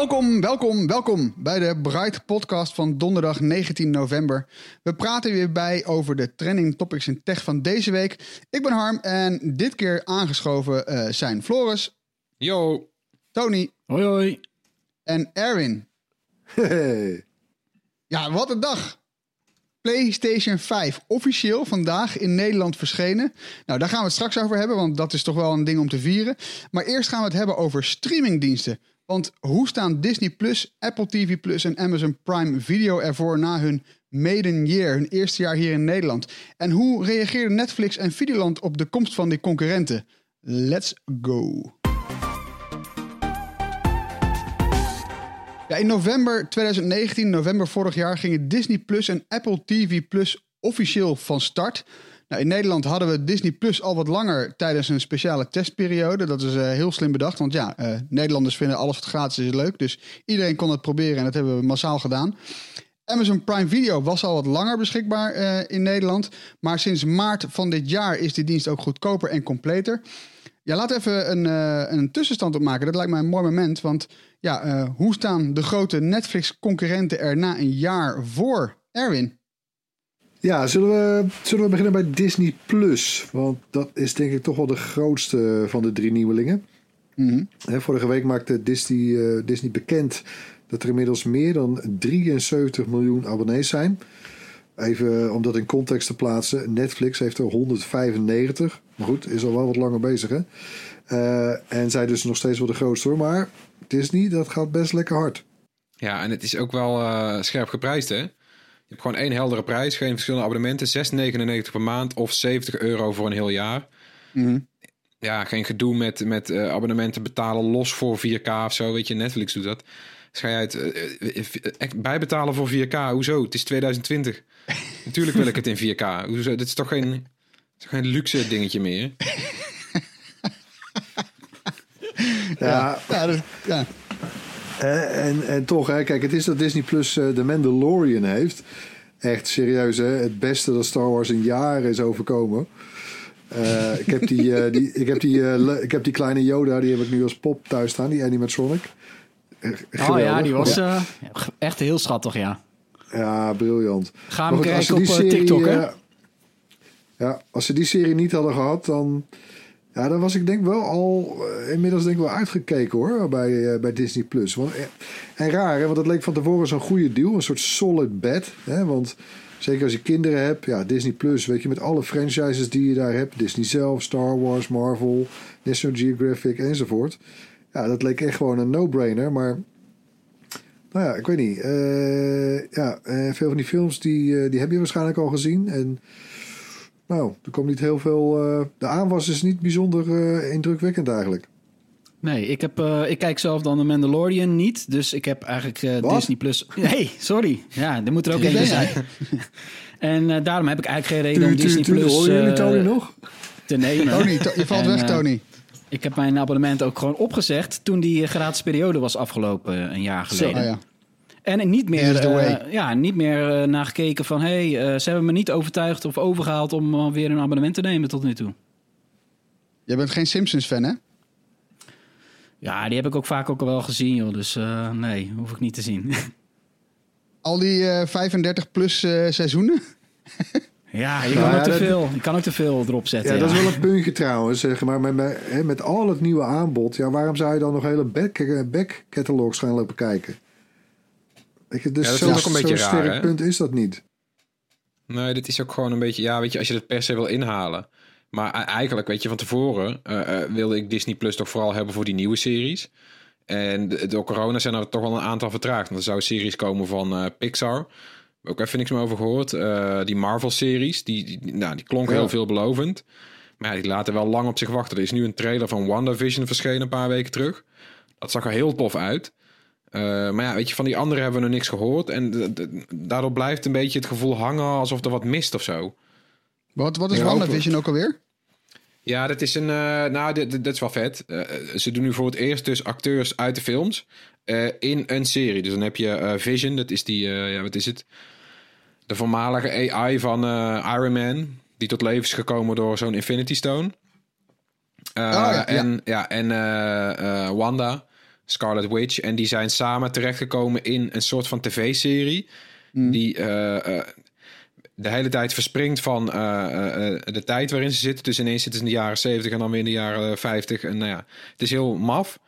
Welkom, welkom, welkom bij de Bright Podcast van donderdag 19 november. We praten weer bij over de trending topics in tech van deze week. Ik ben Harm en dit keer aangeschoven eh, zijn Floris, Yo. Tony Hoi hoi. en Erwin. Hey. Ja, wat een dag! PlayStation 5 officieel vandaag in Nederland verschenen. Nou, daar gaan we het straks over hebben, want dat is toch wel een ding om te vieren. Maar eerst gaan we het hebben over streamingdiensten. Want hoe staan Disney Plus, Apple TV Plus en Amazon Prime Video ervoor na hun maiden year, hun eerste jaar hier in Nederland? En hoe reageerden Netflix en Videoland op de komst van die concurrenten? Let's go! Ja, in november 2019, november vorig jaar, gingen Disney Plus en Apple TV Plus officieel van start. Nou, in Nederland hadden we Disney Plus al wat langer tijdens een speciale testperiode. Dat is eh, heel slim bedacht, want ja, eh, Nederlanders vinden alles wat gratis is leuk. Dus iedereen kon het proberen en dat hebben we massaal gedaan. Amazon Prime Video was al wat langer beschikbaar eh, in Nederland. Maar sinds maart van dit jaar is die dienst ook goedkoper en completer. Ja, we even een, een tussenstand opmaken. Dat lijkt mij een mooi moment. Want ja, hoe staan de grote Netflix-concurrenten er na een jaar voor? Erwin? Ja, zullen we, zullen we beginnen bij Disney Plus? Want dat is denk ik toch wel de grootste van de drie nieuwelingen. Mhm. Hè, vorige week maakte Disney, eh, Disney bekend dat er inmiddels meer dan 73 miljoen abonnees zijn. Even om dat in context te plaatsen. Netflix heeft er 195. Maar goed, is al wel wat langer bezig hè. Eh, en zij dus nog steeds wel de grootste hoor. Maar Disney, dat gaat best lekker hard. Ja, en het is ook wel eh, scherp geprijsd, hè? Je hebt gewoon één heldere prijs, geen verschillende abonnementen. 6,99 per maand of 70 euro voor een heel jaar. Mhm. Ja, geen gedoe met, met eh, abonnementen betalen los voor 4K of zo. Weet je, Netflix doet dat. Dus ga je uit eh, eh, bijbetalen voor 4K? Hoezo? Het is 2020. Natuurlijk wil ik het in 4K. Hoezo? Dit is toch geen, is toch geen luxe dingetje meer? Ja, Ja, dat, ja. En, en toch, hè, kijk, het is dat Disney Plus eh, de Mandalorian heeft. Echt serieus, hè? Het beste dat Star Wars in jaren is overkomen. Eh, ik, heb die, eh, die, ik, heb die, le- ik heb die kleine Yoda, die heb ik nu als pop thuis staan, die animatronic. Oh ja, die was Ja, echt heel schattig, ja. ja, briljant. Ga hem kijken op serie, TikTok, hè? ja, als ze die serie niet hadden gehad, dan, ja, dan was ik denk wel al eh, inmiddels denk ik wel uitgekeken hoor bij, eh, bij Disney Plus. Eh, en raar, hè, want het leek van tevoren zo'n goede deal, een soort solid bet. Hè, want zeker als je kinderen hebt, ja, Disney Plus, weet je, met alle franchises die je daar hebt, Disney zelf, Star Wars, Marvel, National Geographic enzovoort. Ja, dat leek echt gewoon een no-brainer, maar nou ja, ik weet niet. Ja, veel van die films die, die heb je waarschijnlijk al gezien. En nou, er komt niet heel veel. eh, de aanwas is niet bijzonder eh, indrukwekkend eigenlijk. Nee, ik, heb, eh, ik kijk zelf dan de Mandalorian niet. Dus ik heb eigenlijk eh? Disney Plus... Nee, sorry. Ja, er moet er ook jij? zijn. en eh, daarom heb ik eigenlijk geen reden om Disney tuur, Plus hoor je eh, Tony nog? te nemen. Tony, to- je valt En, weg, Tony. Ik heb mijn abonnement ook gewoon opgezegd toen die gratis periode was afgelopen een jaar Zo, geleden. ah, ja. En niet meer, eh, ja, niet meer eh, naar gekeken van... hé, hey, eh, ze hebben me niet overtuigd of overgehaald om weer een abonnement te nemen tot nu toe. Jij bent geen Simpsons-fan, hè? Ja, die heb ik ook vaak ook al wel gezien, joh. Dus eh, nee, hoef ik niet te zien. Al die eh 35 plus eh, seizoenen? Ja, je kan ja, ook te veel. Je kan ook te veel erop zetten. Ja, Ja, dat is wel een puntje trouwens. Zeg maar, met, met, hè, met al het nieuwe aanbod, ja, waarom zou je dan nog hele back, back catalogs gaan lopen kijken? Je, dus Ja, dat ik ook een beetje raar, sterk hè? punt is dat niet. Nee, dit is ook gewoon een beetje... Ja, weet je, als je het per se wil inhalen. Maar e- eigenlijk, weet je, van tevoren eh, eh, wilde ik Disney Plus toch vooral hebben voor die nieuwe series. En door corona zijn er toch wel een aantal vertraagd. Want er zou series komen van eh, Pixar. Ook even niks meer over gehoord. Eh, die Marvel-series, die, die, nou, die klonken Ja. heel veelbelovend. Maar ja, die laten wel lang op zich wachten. Er is nu een trailer van WandaVision verschenen een paar weken terug. Dat zag er heel tof uit. Eh, maar ja, weet je, van die anderen hebben we nog niks gehoord. En daardoor blijft een beetje het gevoel hangen alsof er wat mist of zo. Wat, wat is Ja, WandaVision ook alweer? Ja, dat is een. eh, nou, dit, dit dit is wel vet. Eh, ze doen nu voor het eerst dus acteurs uit de films in een serie. Dus dan heb je Vision, dat is die. ja, wat is het? De voormalige AI van Iron Man, die tot leven is gekomen door zo'n Infinity Stone. Oh, ja, ja. en ja, en eh, eh, Wanda, Scarlet Witch, en die zijn samen terechtgekomen in een soort van tv-serie die. eh, eh, de hele tijd verspringt van eh, de tijd waarin ze zitten. Dus ineens zitten ze in de jaren 70 en dan weer in de jaren 50. En nou ja, het is heel maf.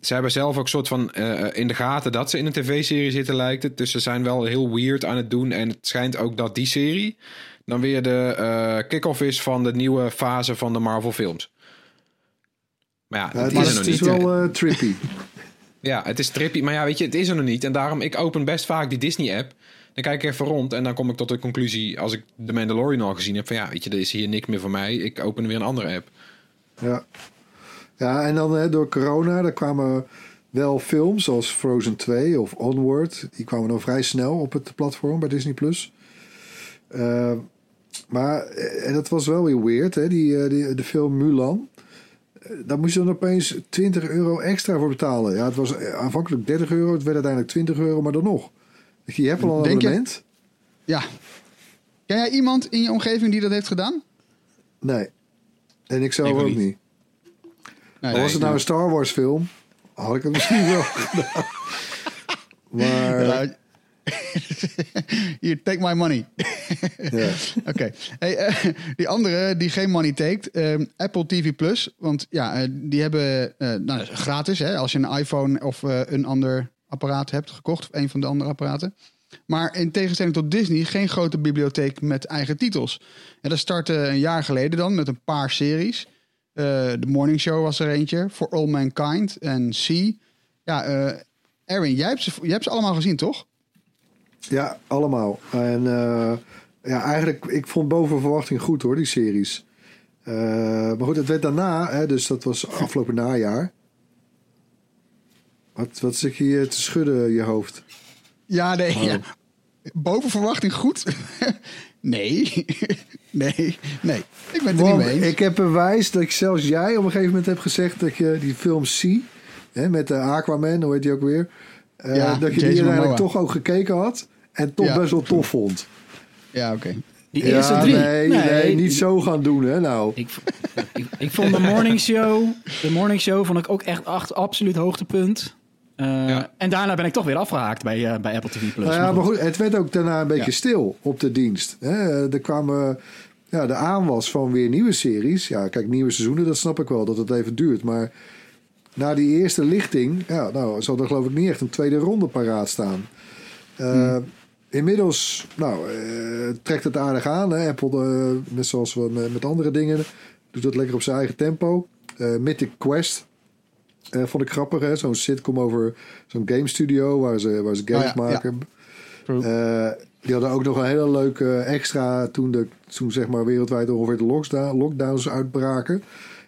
Ze hebben zelf ook soort van in de gaten dat ze in een tv-serie zitten, lijkt het. Dus ze zijn wel heel weird aan het doen. En het schijnt ook dat die serie dan weer de eh kick-off is van de nieuwe fase van de Marvel-films. Maar ja, het is is, er nog het is niet. wel eh, trippy. Ja, het is trippy. Maar ja, weet je, het is er nog niet. En daarom, ik open best vaak die Disney-app. Dan kijk ik even rond en dan kom ik tot de conclusie... als ik de Mandalorian al gezien heb... van ja, weet je, er is hier niks meer voor mij. Ik open weer een andere app. Ja, ja en dan hè, door corona, daar kwamen wel films zoals Frozen 2 of Onward. Die kwamen dan vrij snel op het platform bij Disney+. Plus. Eh, maar eh, en dat was wel weer weird, hè? Die, die, de film Mulan. Eh, Daar moest je dan opeens 20 euro extra voor betalen. Ja, het was eh, aanvankelijk 30 euro, het werd uiteindelijk 20 euro, maar dan nog. Je hebt al een Denk je- abonnement? Ja. Ken jij iemand in je omgeving die dat heeft gedaan? Nee. En ik zelf Ik ook niet. niet. Nee, Al was het nou een Star Wars film, had ik het misschien wel gedaan. Maar Ja, Hier, take my money. Oké. Hey, eh, die andere die geen money takes, ehm, Apple TV Plus. Want ja, eh, die hebben eh, nou, gratis hè, als je een iPhone of een ander apparaat hebt gekocht. Of een van de andere apparaten. Maar in tegenstelling tot Disney geen grote bibliotheek met eigen titels. En dat startte een jaar geleden dan met een paar series. The Morning Show was er eentje. For All Mankind en C. Ja, Erwin, jij hebt, ze, jij hebt ze allemaal gezien, toch? Ja, allemaal. En eh, ja, eigenlijk, ik vond boven verwachting goed hoor, die series. Eh, maar goed, het werd daarna, hè, dus dat was afgelopen najaar. Wat, wat zit je hier te schudden, je hoofd? Ja, nee. Oh. Ja. Boven verwachting goed? nee. nee. Nee. Ik ben het er niet mee eens. ik heb bewijs dat ik zelfs jij op een gegeven moment hebt gezegd dat je die film zie, hè, met de Aquaman, hoe heet die ook weer, eh, Ja, dat je Jason die uiteindelijk Momoa. toch ook gekeken had en toch Ja. best wel tof vond. Ja, oké. Die eerste ja, drie. Nee, nee, niet zo gaan doen, hè? Nou, Ik, ik, ik vond de morning show, de morning show vond ik ook echt acht, absoluut hoogtepunt. Eh, Ja. En daarna ben ik toch weer afgehaakt bij, eh, bij Apple TV Plus. nou ja, maar goed, het werd ook daarna een beetje Ja. stil op de dienst. Hè? Er kwamen ja, de aanwas van weer nieuwe series. Ja, kijk, nieuwe seizoenen, dat snap ik wel, dat het even duurt. Maar na die eerste lichting, ja, nou, zal er geloof ik niet echt een tweede ronde paraat staan. Eh, Inmiddels nou, eh, trekt het aardig aan. Hè? Apple, eh, net zoals we met, andere dingen, doet dat lekker op zijn eigen tempo. Eh Mythic Quest vond ik grappig. hè? Zo'n sitcom over zo'n game studio waar ze, waar ze games Oh ja, maken. Die hadden ook nog een hele leuke extra toen, de, toen zeg maar wereldwijd ongeveer de lockdown, lockdowns uitbraken.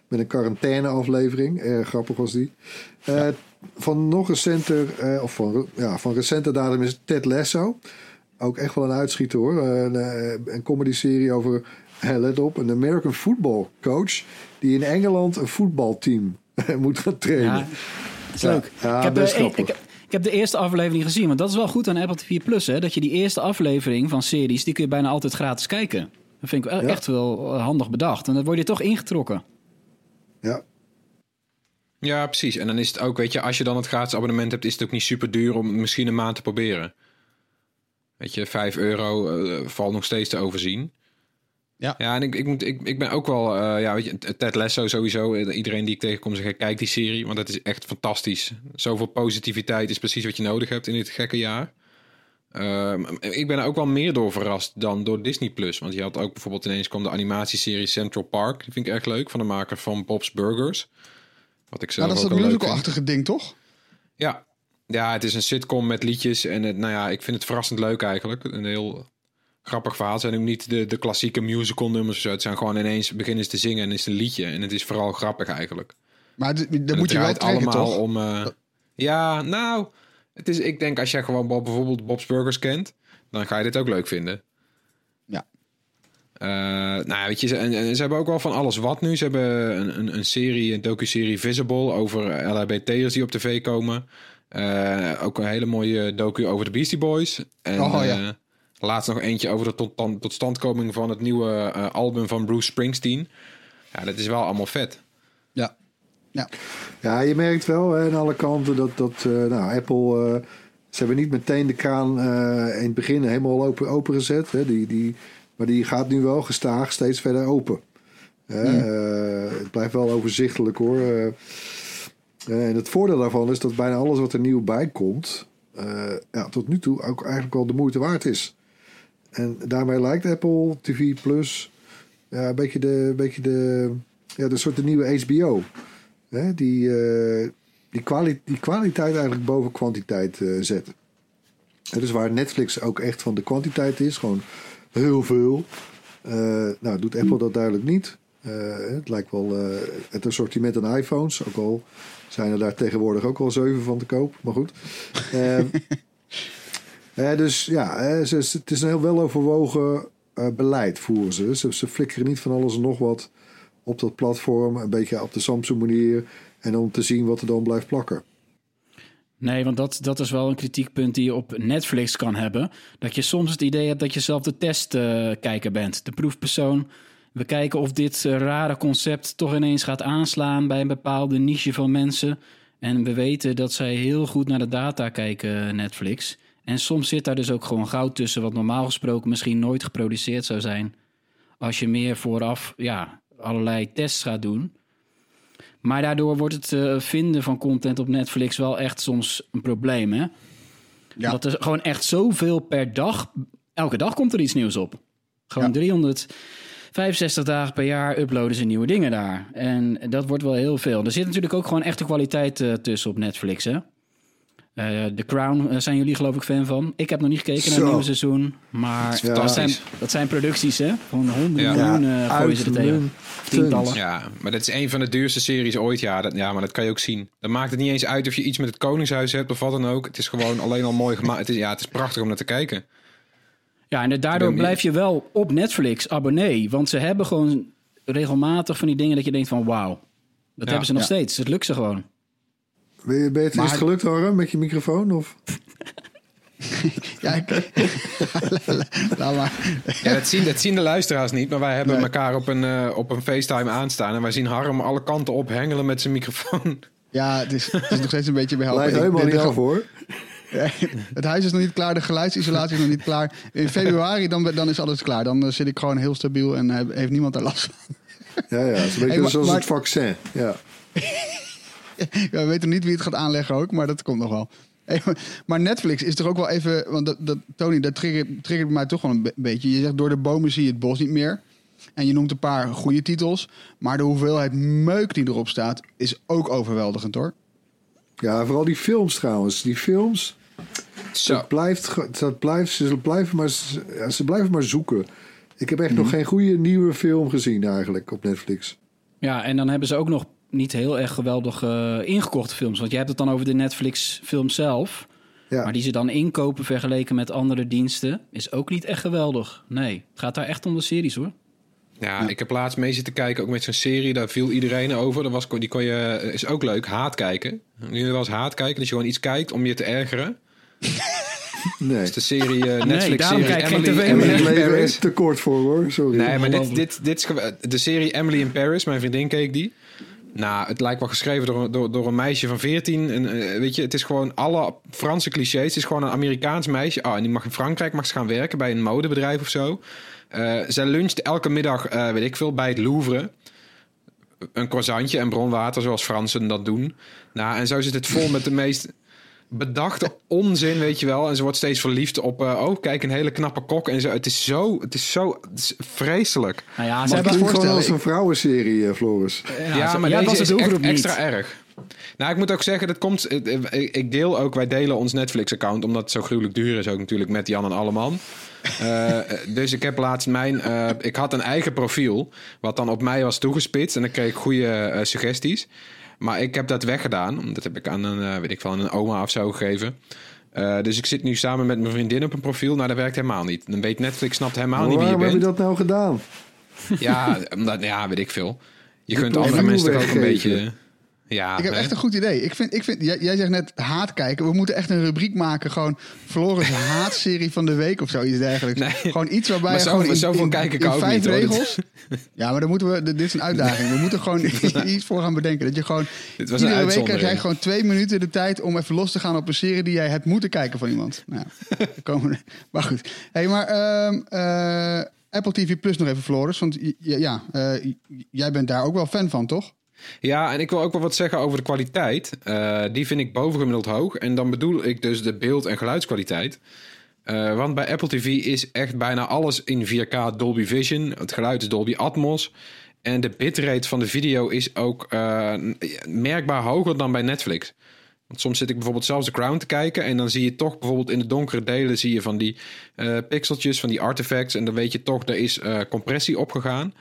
Met een quarantaine aflevering. Erg grappig was die. Van nog recenter, eh, of van, ja, van recente datum is Ted Lasso. Ook echt wel een uitschieter hoor. Een, eh, een comedy serie over, let op, een American football coach. Die in Engeland een voetbalteam moet gaan trainen. Ja, dat is leuk. Ja, ik, heb best de, ik, grappig. ik, ik heb de eerste aflevering gezien, want dat is wel goed aan Apple TV Plus. Hè, dat je die eerste aflevering van series, die kun je bijna altijd gratis kijken. Dat vind ik wel Ja. echt wel eh, handig bedacht. En dan word je toch ingetrokken. Ja. Ja, precies. En dan is het ook, weet je, als je dan het gratis abonnement hebt, is het ook niet super duur om misschien een maand te proberen. Weet je, 5 euro eh, valt nog steeds te overzien. Ja. Ja, en ik, ik, moet, ik, ik ben ook wel, eh, ja, weet je, Ted Lasso sowieso. Eh, Iedereen die ik tegenkom zegt, kijk die serie, want dat is echt fantastisch. Zoveel positiviteit is precies wat je nodig hebt in dit gekke jaar. Ehm, ik ben er ook wel meer door verrast dan door Disney Plus. Want je had ook bijvoorbeeld ineens kwam de animatieserie Central Park. Die vind ik erg leuk, van de maker van Bob's Burgers. Wat ik zelf Maar dat is ook dat musical-achtige ding, toch? Ja. Ja, het is een sitcom met liedjes. En het, nou ja, ik vind het verrassend leuk eigenlijk. Een heel grappig verhaal. Het zijn ook niet de, de klassieke musical nummers of zo. Het zijn gewoon ineens beginnen ze te zingen en is een liedje. En het is vooral grappig eigenlijk. Maar dat moet je wel trekken, allemaal toch? om... eh, ja, nou... Het is, ik denk als jij gewoon bijvoorbeeld Bob's Burgers kent... dan ga je dit ook leuk vinden. Ja. Eh, nou, weet je, ze, en, en ze hebben ook wel van alles wat nu. Ze hebben een, een, een serie, een docu-serie Visible over LHBT'ers die op tv komen. Eh, ook een hele mooie docu over de Beastie Boys. En Oh, ja. eh, laatst nog eentje over de tot, tot, totstandkoming van het nieuwe eh, album van Bruce Springsteen. Ja, dat is wel allemaal vet. Ja. Ja. Ja, je merkt wel hè, aan alle kanten dat, dat eh, nou, Apple... eh, ze hebben niet meteen de kraan eh, in het begin helemaal open, opengezet. Hè, die, die, maar die gaat nu wel gestaag steeds verder open. Eh, het blijft wel overzichtelijk hoor. Eh, en het voordeel daarvan is dat bijna alles wat er nieuw bij komt... eh, ja, tot nu toe ook eigenlijk wel de moeite waard is. En daarmee lijkt Apple TV Plus ja, een beetje de, een beetje de, ja, de soort de nieuwe HBO. Hè, die, eh, die, kwali die kwaliteit eigenlijk boven kwantiteit zetten. En dus waar Netflix ook echt van de kwantiteit is, gewoon heel veel. nou, doet Apple dat duidelijk niet. Het lijkt wel het assortiment aan iPhones. Ook al zijn er daar tegenwoordig ook al zeven van te koop. Maar goed. Eh, eh, dus ja, eh, ze, het is een heel weloverwogen eh, beleid voeren ze. ze. Ze flikkeren niet van alles en nog wat op dat platform. Een beetje op de Samsung manier. En om te zien wat er dan blijft plakken. Nee, want dat, dat is wel een kritiekpunt die je op Netflix kan hebben. Dat je soms het idee hebt dat je zelf de testkijker bent. De proefpersoon. We kijken of dit eh, rare concept toch ineens gaat aanslaan bij een bepaalde niche van mensen. En we weten dat zij heel goed naar de data kijken, Netflix. En soms zit daar dus ook gewoon goud tussen, wat normaal gesproken misschien nooit geproduceerd zou zijn. Als je meer vooraf ja, allerlei tests gaat doen. Maar daardoor wordt het eh, vinden van content op Netflix wel echt soms een probleem, hè? Ja. Dat er gewoon echt zoveel per dag... Elke dag komt er iets nieuws op. Gewoon Ja. 365 dagen per jaar uploaden ze nieuwe dingen daar. En dat wordt wel heel veel. Er zit natuurlijk ook gewoon echte kwaliteit eh, tussen op Netflix, hè? Eh The Crown eh, zijn jullie geloof ik fan van. Ik heb nog niet gekeken naar het nieuwe seizoen. Maar dat, zijn, dat zijn producties, hè? Van honderden Ja. miljoen eh, gooien ze er tegen. Tientallen. Ja, maar dat is een van de duurste series ooit. Ja, dat, ja, maar dat kan je ook zien. Dan maakt het niet eens uit of je iets met het Koningshuis hebt of wat dan ook. Het is gewoon alleen al mooi gemaakt. Het is, ja, het is prachtig om naar te kijken. Ja, en daardoor blijf je wel op Netflix abonnee. Want ze hebben gewoon regelmatig van die dingen dat je denkt van wauw. Dat Ja, hebben ze nog ja. steeds. Het lukt ze gewoon. Ben je, ben je het, Maar- is het gelukt, Harm, met je microfoon? Of? Ja, ik... Laat maar. Ja, dat zien, dat zien de luisteraars niet. Maar wij hebben Nee. elkaar op een, eh, op een FaceTime aanstaan. En wij zien Harm alle kanten op hengelen met zijn microfoon. Ja, het is, het is nog steeds een beetje behelpen. Lijkt helemaal niet af hoor. Het huis is nog niet klaar, de geluidsisolatie is nog niet klaar. In februari dan, dan is alles klaar. Dan eh, zit ik gewoon heel stabiel en heb- heeft niemand er last van. Ja, ja, het is een beetje Hey, zoals maar- het vaccin. Ja. Ja, we weten niet wie het gaat aanleggen ook, maar dat komt nog wel. Hey, maar- Netflix is toch ook wel even... Want dat, dat, Tony, dat triggert, triggert mij toch wel een be- beetje. Je zegt door de bomen zie je het bos niet meer. En je noemt een paar goede titels. Maar de hoeveelheid meuk die erop staat is ook overweldigend hoor. ja, vooral die films trouwens. Die films, Zo. dat blijft, dat blijft, ze, blijven maar, ze blijven maar zoeken. Ik heb echt Mhm. nog geen goede nieuwe film gezien eigenlijk op Netflix. Ja, en dan hebben ze ook nog niet heel erg geweldig eh, ingekochte films. Want jij hebt het dan over de Netflix film zelf. Ja. Maar die ze dan inkopen vergeleken met andere diensten... is ook niet echt geweldig. Nee, het gaat daar echt om de series hoor. Ja, ik heb laatst mee zitten kijken, ook met zo'n serie. Daar viel iedereen over. Dat was, die kon je, is ook leuk, haat kijken. Nu eens haat kijken, dat je gewoon iets kijkt om je te ergeren. Nee. Dat is de serie eh, Netflix daarom serie kijk ik geen Emily, tv in Paris. te kort voor hoor, sorry. Nee, maar dit, dit, dit is de serie Emily in Paris. Mijn vriendin keek die. Nou, het lijkt wel geschreven door, een- door, door een meisje van 14. En, eh, weet je, het is gewoon alle Franse clichés. Het is gewoon een Amerikaans meisje. Oh, en die mag in Frankrijk mag ze gaan werken bij een modebedrijf of zo. Eh, zij luncht elke middag, eh, weet ik veel, bij het Louvre. Een croissantje en bronwater, zoals Fransen dat doen. Nou, en zo zit het vol met de meest bedachte onzin, weet je wel. En ze wordt steeds verliefd op, eh, oh, kijk, een hele knappe kok en zo. Het is zo, het is zo het is vreselijk. Nou ja, ze hebben... Klinkt gewoon voorstellen, als een vrouwenserie, eh, Floris. Ja, ze- maar jij deze was is echt extra erg. Nou, ik moet ook zeggen, dat komt. Ik deel ook, wij delen ons Netflix-account, omdat het zo gruwelijk duur is, ook natuurlijk met Jan en Alleman. Eh, eh, dus ik heb laatst mijn. eh, ik had een eigen profiel, wat dan op mij was toegespitst. En dan kreeg ik goede eh, suggesties. Maar ik heb dat weggedaan. Dat heb ik aan een, eh, weet ik wel, een oma of zo gegeven. Eh, dus ik zit nu samen met mijn vriendin op een profiel. Nou, dat werkt helemaal niet. Dan weet Netflix, snapt helemaal niet wie je Waarom heb bent. je dat nou gedaan? Ja, omdat, ja, weet ik veel. Je kunt andere mensen toch ook een beetje. Ja, Ik heb nee. echt een goed idee. Ik vind, ik vind, jij, jij zegt net haat kijken. We moeten echt een rubriek maken. Gewoon Floris haatserie van de week of zoiets dergelijks. Nee. Gewoon iets waarbij Maar zo- gewoon in, zoveel in, kijk ik in ook vijf niet, regels... Ja, maar dan moeten we... Dit is een uitdaging. We moeten gewoon iets voor gaan bedenken. Dat je gewoon... Dit was iedere week krijg jij gewoon twee minuten de tijd om even los te gaan op een serie die jij hebt moeten kijken van iemand. Nou, komen maar goed. Hey, maar ehm, eh, Apple TV Plus nog even, Floris. Want ja, eh, jij bent daar ook wel fan van, toch? Ja, en ik wil ook wel wat zeggen over de kwaliteit. Eh, die vind ik bovengemiddeld hoog. En dan bedoel ik dus de beeld- en geluidskwaliteit. Eh, want bij Apple TV is echt bijna alles in 4K Dolby Vision. Het geluid is Dolby Atmos. En de bitrate van de video is ook eh, merkbaar hoger dan bij Netflix. Want soms zit ik bijvoorbeeld zelfs The Crown te kijken... en dan zie je toch bijvoorbeeld in de donkere delen... zie je van die pixeltjes, van die artifacts... en dan weet je toch, er is compressie opgegaan.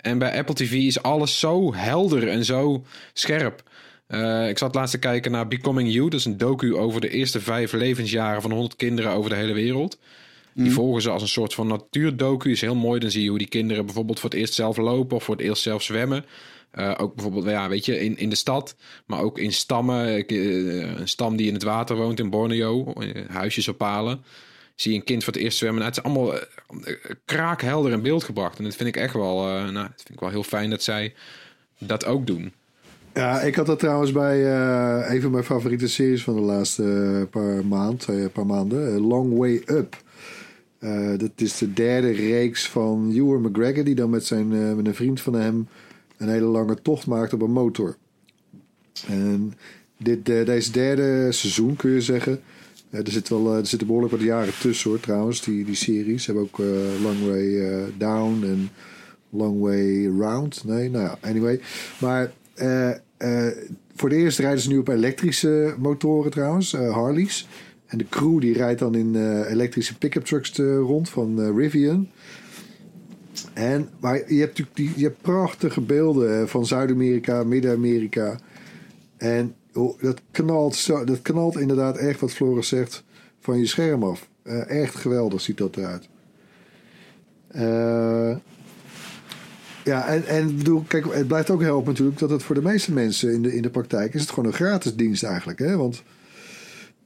En bij Apple TV is alles zo helder en zo scherp. Eh, ik zat laatst te kijken naar Becoming You. Dat is een docu over de eerste vijf levensjaren van 100 kinderen over de hele wereld. Die volgen ze als een soort van natuurdocu. Is heel mooi. Dan zie je hoe die kinderen bijvoorbeeld voor het eerst zelf lopen of voor het eerst zelf zwemmen. Eh, ook bijvoorbeeld, ja, weet je, in, in de stad, maar ook in stammen. Eh, een stam die in het water woont in Borneo, huisjes ophalen. Zie je een kind voor het eerst zwemmen. Nou, het is allemaal eh, kraakhelder in beeld gebracht. En dat vind ik echt wel, eh, nou, dat vind ik wel heel fijn dat zij dat ook doen. Ja, ik had dat trouwens bij eh, een van mijn favoriete series van de laatste paar, maand, paar maanden. Long Way Up. Dat is de derde reeks van Ewan McGregor... die dan met, zijn, met een vriend van hem... een hele lange tocht maakt op een motor. En dit, deze derde seizoen kun je zeggen... er, zit wel, eh, er zitten behoorlijk wat jaren tussen hoor, trouwens, die, die series. Ze hebben ook eh, Long Way eh, Down en Long Way Round. Nee, nou ja, anyway. Maar voor de eerst rijden ze nu op elektrische motoren trouwens, Harleys. En de crew die rijdt dan in elektrische pick-up trucks rond van Rivian. En, maar je hebt natuurlijk die, je hebt prachtige beelden van Zuid-Amerika, Midden-Amerika. En oh, dat, knalt zo, dat knalt inderdaad echt, wat Floris zegt, van je scherm af. Eh, echt geweldig ziet dat eruit. Eh, ja, en, en bedoel, kijk, het blijft ook helpen natuurlijk dat het voor de meeste mensen in de, in de praktijk is het gewoon een gratis dienst eigenlijk. Hè? Want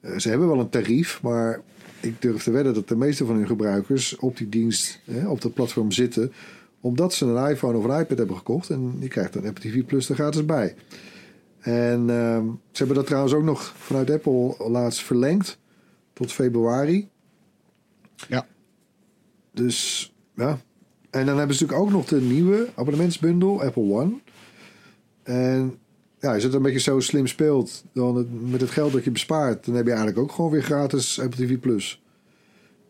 eh, ze hebben wel een tarief, maar ik durf te wedden dat de meeste van hun gebruikers op die dienst, hè, op dat platform zitten, omdat ze een iPhone of een iPad hebben gekocht. En je krijgt dan Apple TV Plus er gratis bij. En ehm, ze hebben dat trouwens ook nog vanuit Apple laatst verlengd tot februari. Ja. Dus ja. En dan hebben ze natuurlijk ook nog de nieuwe abonnementsbundel, Apple One. En ja, als je het een beetje zo slim speelt, dan het, met het geld dat je bespaart, dan heb je eigenlijk ook gewoon weer gratis Apple TV Plus.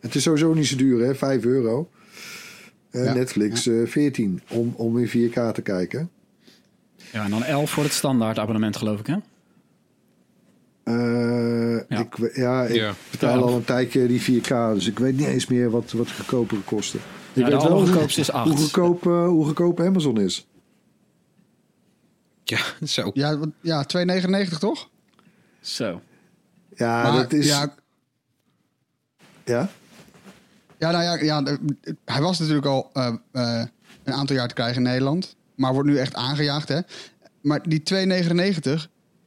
Het is sowieso niet zo duur, hè? 5 euro. En Ja, Netflix eh 14 om, om in 4K te kijken. Ja, en dan 11 voor het standaard abonnement, geloof ik, hè? Eh, Ja. Ik, ja, ik Ja. betaal Ja. al een tijdje die 4K, dus ik weet niet eens meer wat, wat goedkopere kosten. Ik Ja, weet wel is 8. Hoe goedkoop, eh, hoe goedkoop Amazon is. Ja, zo. Ja, ja 2,99 toch? Zo. Ja, Maar, dat is. Ja. Ja, ja, nou ja, ja, hij was natuurlijk al eh, eh, een aantal jaar te krijgen in Nederland. Maar wordt nu echt aangejaagd, hè? Maar die 2,99,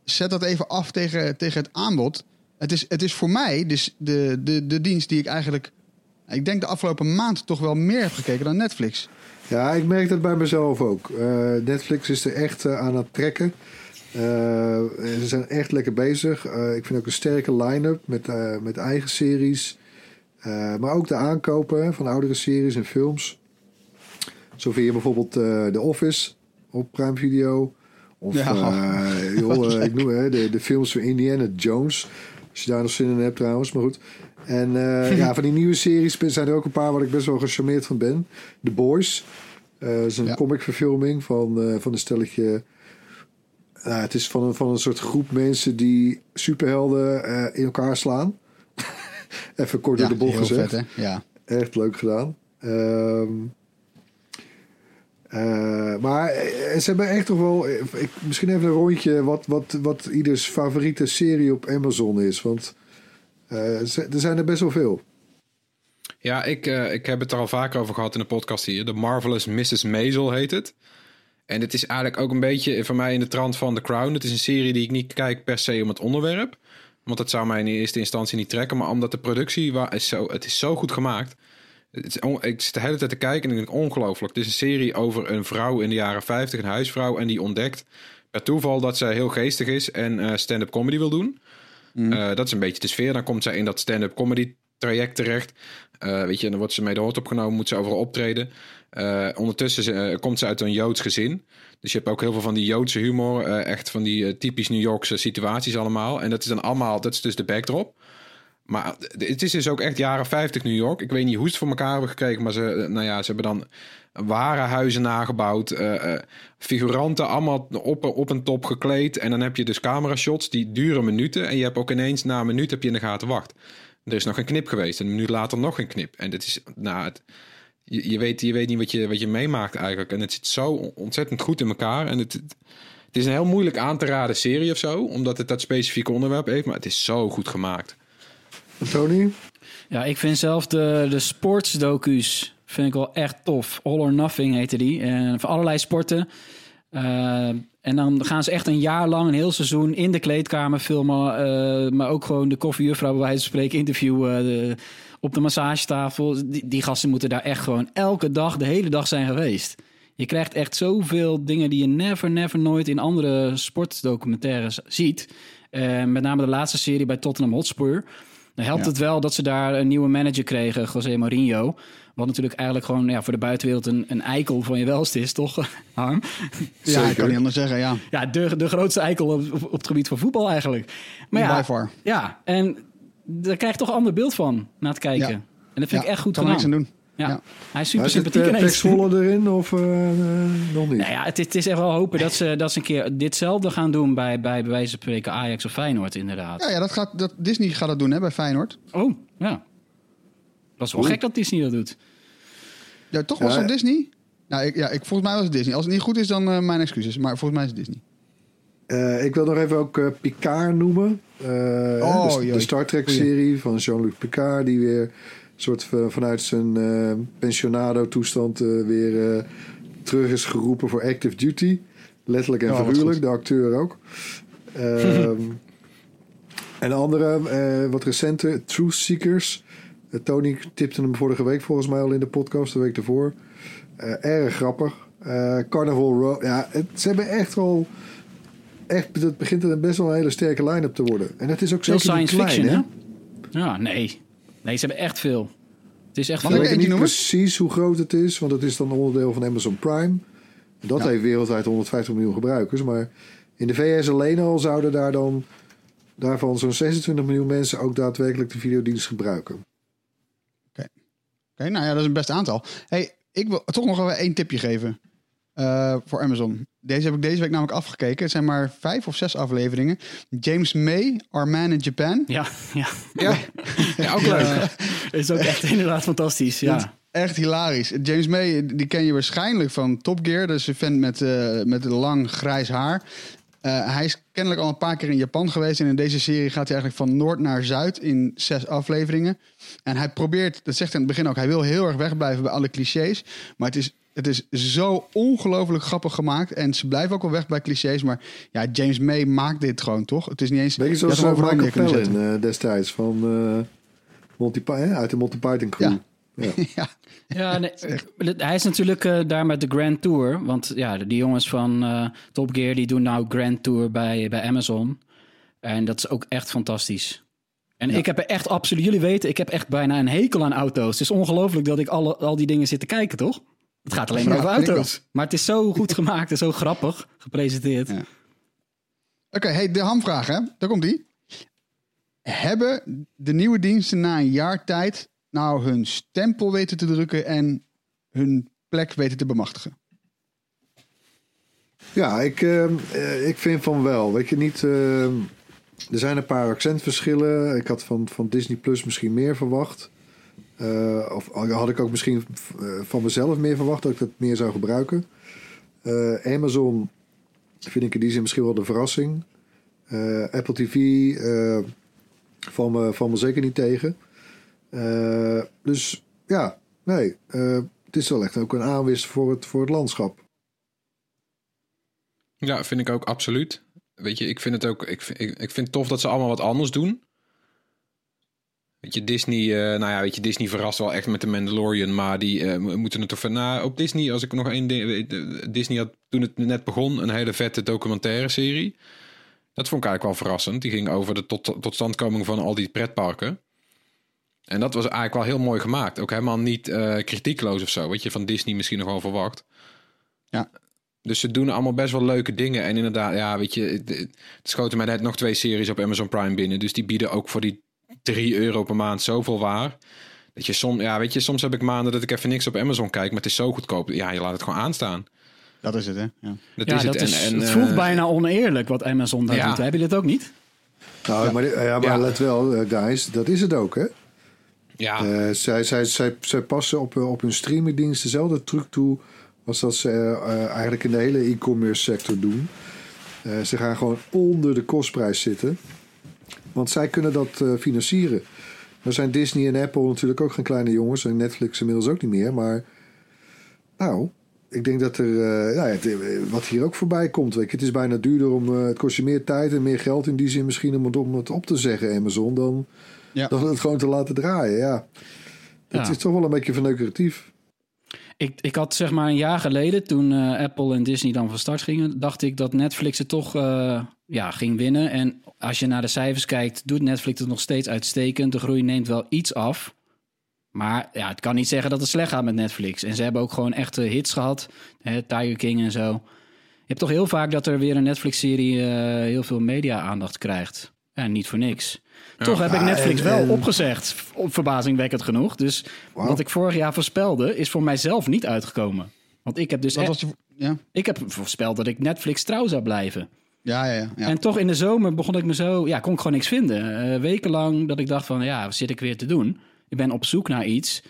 zet dat even af tegen, tegen het aanbod. Het is, het is voor mij dus de, de, de dienst die ik eigenlijk... Ik denk de afgelopen maand toch wel meer heb gekeken dan Netflix. Ja, ik merk dat bij mezelf ook. Eh, Netflix is er echt eh, aan het trekken. Eh, ze zijn echt lekker bezig. Ik vind ook een sterke line-up met, met eigen series. Maar ook de aankopen van oudere series en films. Zo vind je bijvoorbeeld eh, The Office op Prime Video. Of Ja. eh, joh, eh, ik noem hè, de, de films van Indiana Jones. Als je daar nog zin in hebt trouwens, maar goed. En ja, van die nieuwe series zijn er ook een paar waar ik best wel gecharmeerd van ben. The Boys. Dat is een Ja. comicverfilming van, van een stelletje... Nou, het is van een, van een soort groep mensen die superhelden in elkaar slaan. Even kort door de bocht gezegd. vet? Ja. Echt leuk gedaan. Ehm, eh, maar eh, ze hebben echt toch wel... eh, Ik, misschien even een rondje wat, wat, wat ieders favoriete serie op Amazon is. Want er zijn er best wel veel. Ja, ik, ik heb het er al vaker over gehad in de podcast hier. The Marvelous Mrs. Maisel heet het. En het is eigenlijk ook een beetje voor mij in de trant van The Crown. Het is een serie die ik niet kijk per se om het onderwerp. Want dat zou mij in eerste instantie niet trekken. Maar omdat de productie is zo, het is zo goed gemaakt. Ik zit de hele tijd te kijken en ik denk ongelooflijk. Het is een serie over een vrouw in de jaren 50, een huisvrouw. En die ontdekt per toeval dat zij heel geestig is en eh, stand-up comedy wil doen. Eh, dat is een beetje de sfeer. Dan komt zij in dat stand-up comedy traject terecht. Eh, weet je, en dan wordt ze mee de hoort opgenomen, moet ze overal optreden. Ondertussen komt ze uit een Joods gezin. Dus je hebt ook heel veel van die Joodse humor. echt van die typisch New Yorkse situaties allemaal. En dat is dan allemaal, dat is dus de backdrop. Maar eh, het is dus ook echt jaren 50 New York. Ik weet niet hoe ze het voor elkaar hebben gekregen, maar ze, eh, nou ja, ze hebben dan ware huizen nagebouwd. eh, figuranten allemaal op, op een top gekleed. En dan heb je dus camera shots die duren minuten. En je hebt ook ineens na een minuut heb je in de gaten wacht. Er is nog een knip geweest. En een minuut later nog een knip. En dit is, nou, het, je, weet, je weet niet wat je, wat je meemaakt eigenlijk. En het zit zo ontzettend goed in elkaar. En het, het is een heel moeilijk aan te raden serie of zo. Omdat het dat specifieke onderwerp heeft. Maar het is zo goed gemaakt. Tony? Ja, ik vind zelf de, de sportsdocu's vind ik wel echt tof. All or Nothing heette die. En voor allerlei sporten. Eh, en dan gaan ze echt een jaar lang, een heel seizoen in de kleedkamer filmen. eh, maar ook gewoon de koffiejuffrouw bij wijze van spreken interviewen. de- op de massagetafel. Die, die gasten moeten daar echt gewoon elke dag, de hele dag zijn geweest. Je krijgt echt zoveel dingen die je never, never nooit in andere sportdocumentaires ziet. Eh, met name de laatste serie bij Tottenham Hotspur. Dan helpt Ja. het wel dat ze daar een nieuwe manager kregen, José Mourinho. Wat natuurlijk eigenlijk gewoon ja, voor de buitenwereld een, een eikel van je welst is, toch, Harm? Ja, ik kan niet anders zeggen, ja. Ja, de, de grootste eikel op, op, op het gebied van voetbal eigenlijk. Maar ja, By far. ja, en daar krijg je toch een ander beeld van na het kijken. Ja. En dat vind ik echt goed kan er niks gedaan. aan doen. Ja. Ja. Hij is super sympathiek uh, ineens. Pek Zwolle erin of eh, eh, nog niet? Nou ja, het, is- het is echt wel hopen dat ze, dat ze een keer ditzelfde gaan doen bij, bij, bij wijze van spreken Ajax of Feyenoord inderdaad. Ja, ja dat gaat, dat, Disney gaat dat doen hè, bij Feyenoord. Oh, ja. Dat is wel gek dat Disney dat doet. Ja, toch was Ja. het Disney? Nou, ik, ja, ik, volgens mij was het Disney. Als het niet goed is, dan eh, mijn excuses. Maar volgens mij is het Disney. Eh, ik wil nog even ook eh, Picard noemen. Eh, Oh, de. Star Trek-serie van Jean-Luc Picard... die weer soort van, vanuit zijn eh, pensionado-toestand eh, weer eh, terug is geroepen voor active duty. Letterlijk en Oh, figuurlijk, de acteur ook. Ehm, en andere, eh, wat recente, Truth Seekers. Tony tipte hem vorige week volgens mij al in de podcast, de week ervoor. Eh, erg grappig. Eh, Carnival Row. Ja, het, ze hebben echt wel... Echt, het begint een best wel een hele sterke line-up te worden. En het is ook niet science klein, fiction, hè? hè? Ja, nee. Nee, ze hebben echt veel. Het is echt Mag Ik veel. ik weet niet noemen? precies hoe groot het is, want het is dan onderdeel van Amazon Prime. Dat Ja. heeft wereldwijd 150 miljoen gebruikers. Maar in de VS alleen al zouden daar dan daarvan zo'n 26 miljoen mensen ook daadwerkelijk de videodienst gebruiken. Oké, nou ja, dat is een best aantal. Hey, ik wil toch nog even één tipje geven eh, voor Amazon. Deze heb ik deze week namelijk afgekeken. Het zijn maar vijf of zes afleveringen. James May, Our Man in Japan. Ja, ja. Ja, ja ook leuk. is ook echt inderdaad fantastisch. Ja. Echt hilarisch. James May, die ken je waarschijnlijk van Top Gear. Dat is een vent met, eh, met lang grijs haar. Eh, hij is kennelijk al een paar keer in Japan geweest. En in deze serie gaat hij eigenlijk van noord naar zuid in zes afleveringen. En hij probeert, dat zegt hij in het begin ook, hij wil heel erg wegblijven bij alle clichés. Maar het is, het is zo ongelooflijk grappig gemaakt. En ze blijven ook wel weg bij clichés. Maar ja, James May maakt dit gewoon toch? Het is niet eens. Beetje je zoals uh, overal neer kunnen zetten. eh, destijds van eh, Monty Py- hè, uit de Monty Python crew. Ja. ja. Ja, nee, hij is natuurlijk eh, daar met de Grand Tour. Want ja, die jongens van eh, Top Gear die doen nou Grand Tour bij, bij Amazon. En dat is ook echt fantastisch. En ik heb er echt absoluut, jullie weten, ik heb echt bijna een hekel aan auto's. Het is ongelooflijk dat ik alle, al die dingen zit te kijken, toch? Het gaat alleen maar over auto's. Maar het is zo goed gemaakt en zo grappig gepresenteerd. Ja. Oké, hey, de hamvraag, hè? Daar komt die. Hebben de nieuwe diensten na een jaar tijd nou hun stempel weten te drukken en hun plek weten te bemachtigen? Ja, ik, ehm, eh, ik vind van wel. Weet je niet. ehm, er zijn een paar accentverschillen. Ik had van, van Disney Plus misschien meer verwacht. Eh, of had ik ook misschien eh, van mezelf meer verwacht dat ik dat meer zou gebruiken. Eh, Amazon vind ik in die zin misschien wel de verrassing. Apple TV van me, van me zeker niet tegen. Dus ja, nee. het is wel echt ook een aanwist voor het, voor het landschap. Ja, vind ik ook absoluut. Weet je, ik vind het ook. Ik, vind- ik, ik vind het tof dat ze allemaal wat anders doen. Weet je, Disney, eh, nou ja, weet je, Disney verrast wel echt met de Mandalorian, maar die eh, mo- moeten het van. Nou, op Disney, als ik nog één ding. weet, eh, Disney had toen het net begon een hele vette documentaire serie. Dat vond ik eigenlijk wel verrassend. Die ging over de tot, totstandkoming van al die pretparken. En dat was eigenlijk wel heel mooi gemaakt. Ook helemaal niet kritiekloos of zo. Wat je van Disney misschien nog wel verwacht. Ja. Dus ze doen allemaal best wel leuke dingen. En inderdaad, ja, weet je, het, het schoten mij net nog twee series op Amazon Prime binnen. Dus die bieden ook voor die 3 euro per maand zoveel waar. Dat je soms, ja, weet je, soms heb ik maanden dat ik even niks op Amazon kijk, maar het is zo goedkoop. Ja, je laat het gewoon aanstaan. Dat is het, hè? Ja. Dat Ja, is dat het. is, en, en, het voelt eh, bijna oneerlijk wat Amazon daar ja. doet. Heb je dit ook niet? Nou, maar, ja, maar Ja. let wel, eh, guys, dat is het ook, hè? Ja, Eh, zij, zij, zij, zij passen op, op hun streamingdienst dezelfde truc toe als dat ze eigenlijk in de hele e-commerce sector doen. Eh, ze gaan gewoon onder de kostprijs zitten, want zij kunnen dat eh, financieren. Dan zijn Disney en Apple natuurlijk ook geen kleine jongens en Netflix inmiddels ook niet meer, maar nou, ik denk dat er, eh, nou ja, eh, wat hier ook voorbij komt, weet je, het is bijna duurder om, het kost je meer tijd en meer geld in die zin misschien om het, om het op te zeggen, Amazon, dan, Ja. dan het gewoon te laten draaien, ja. Het is toch wel een beetje verneukeratief. Ik, ik had zeg maar een jaar geleden, toen eh, Apple en Disney dan van start gingen, dacht ik dat Netflix het toch eh, ja, ging winnen. En als je naar de cijfers kijkt, doet Netflix het nog steeds uitstekend. De groei neemt wel iets af. Maar ja, het kan niet zeggen dat het slecht gaat met Netflix. En ze hebben ook gewoon echte hits gehad. Hè, Tiger King en zo. Je hebt toch heel vaak dat er weer een Netflix-serie eh, heel veel media-aandacht krijgt. En niet voor niks. Toch heb ik Netflix en- wel en- opgezegd. Op verbazingwekkend genoeg. Dus wat ik vorig jaar voorspelde, is voor mijzelf niet uitgekomen. Want ik heb dus echt, was je... Ja, ik heb voorspeld dat ik Netflix trouw zou blijven. ja, ja. ja, ja. En toch in de zomer begon ik me zo, ja, kon ik gewoon niks vinden. Eh, wekenlang dat ik dacht van, ja, wat zit ik weer te doen? Ik ben op zoek naar iets.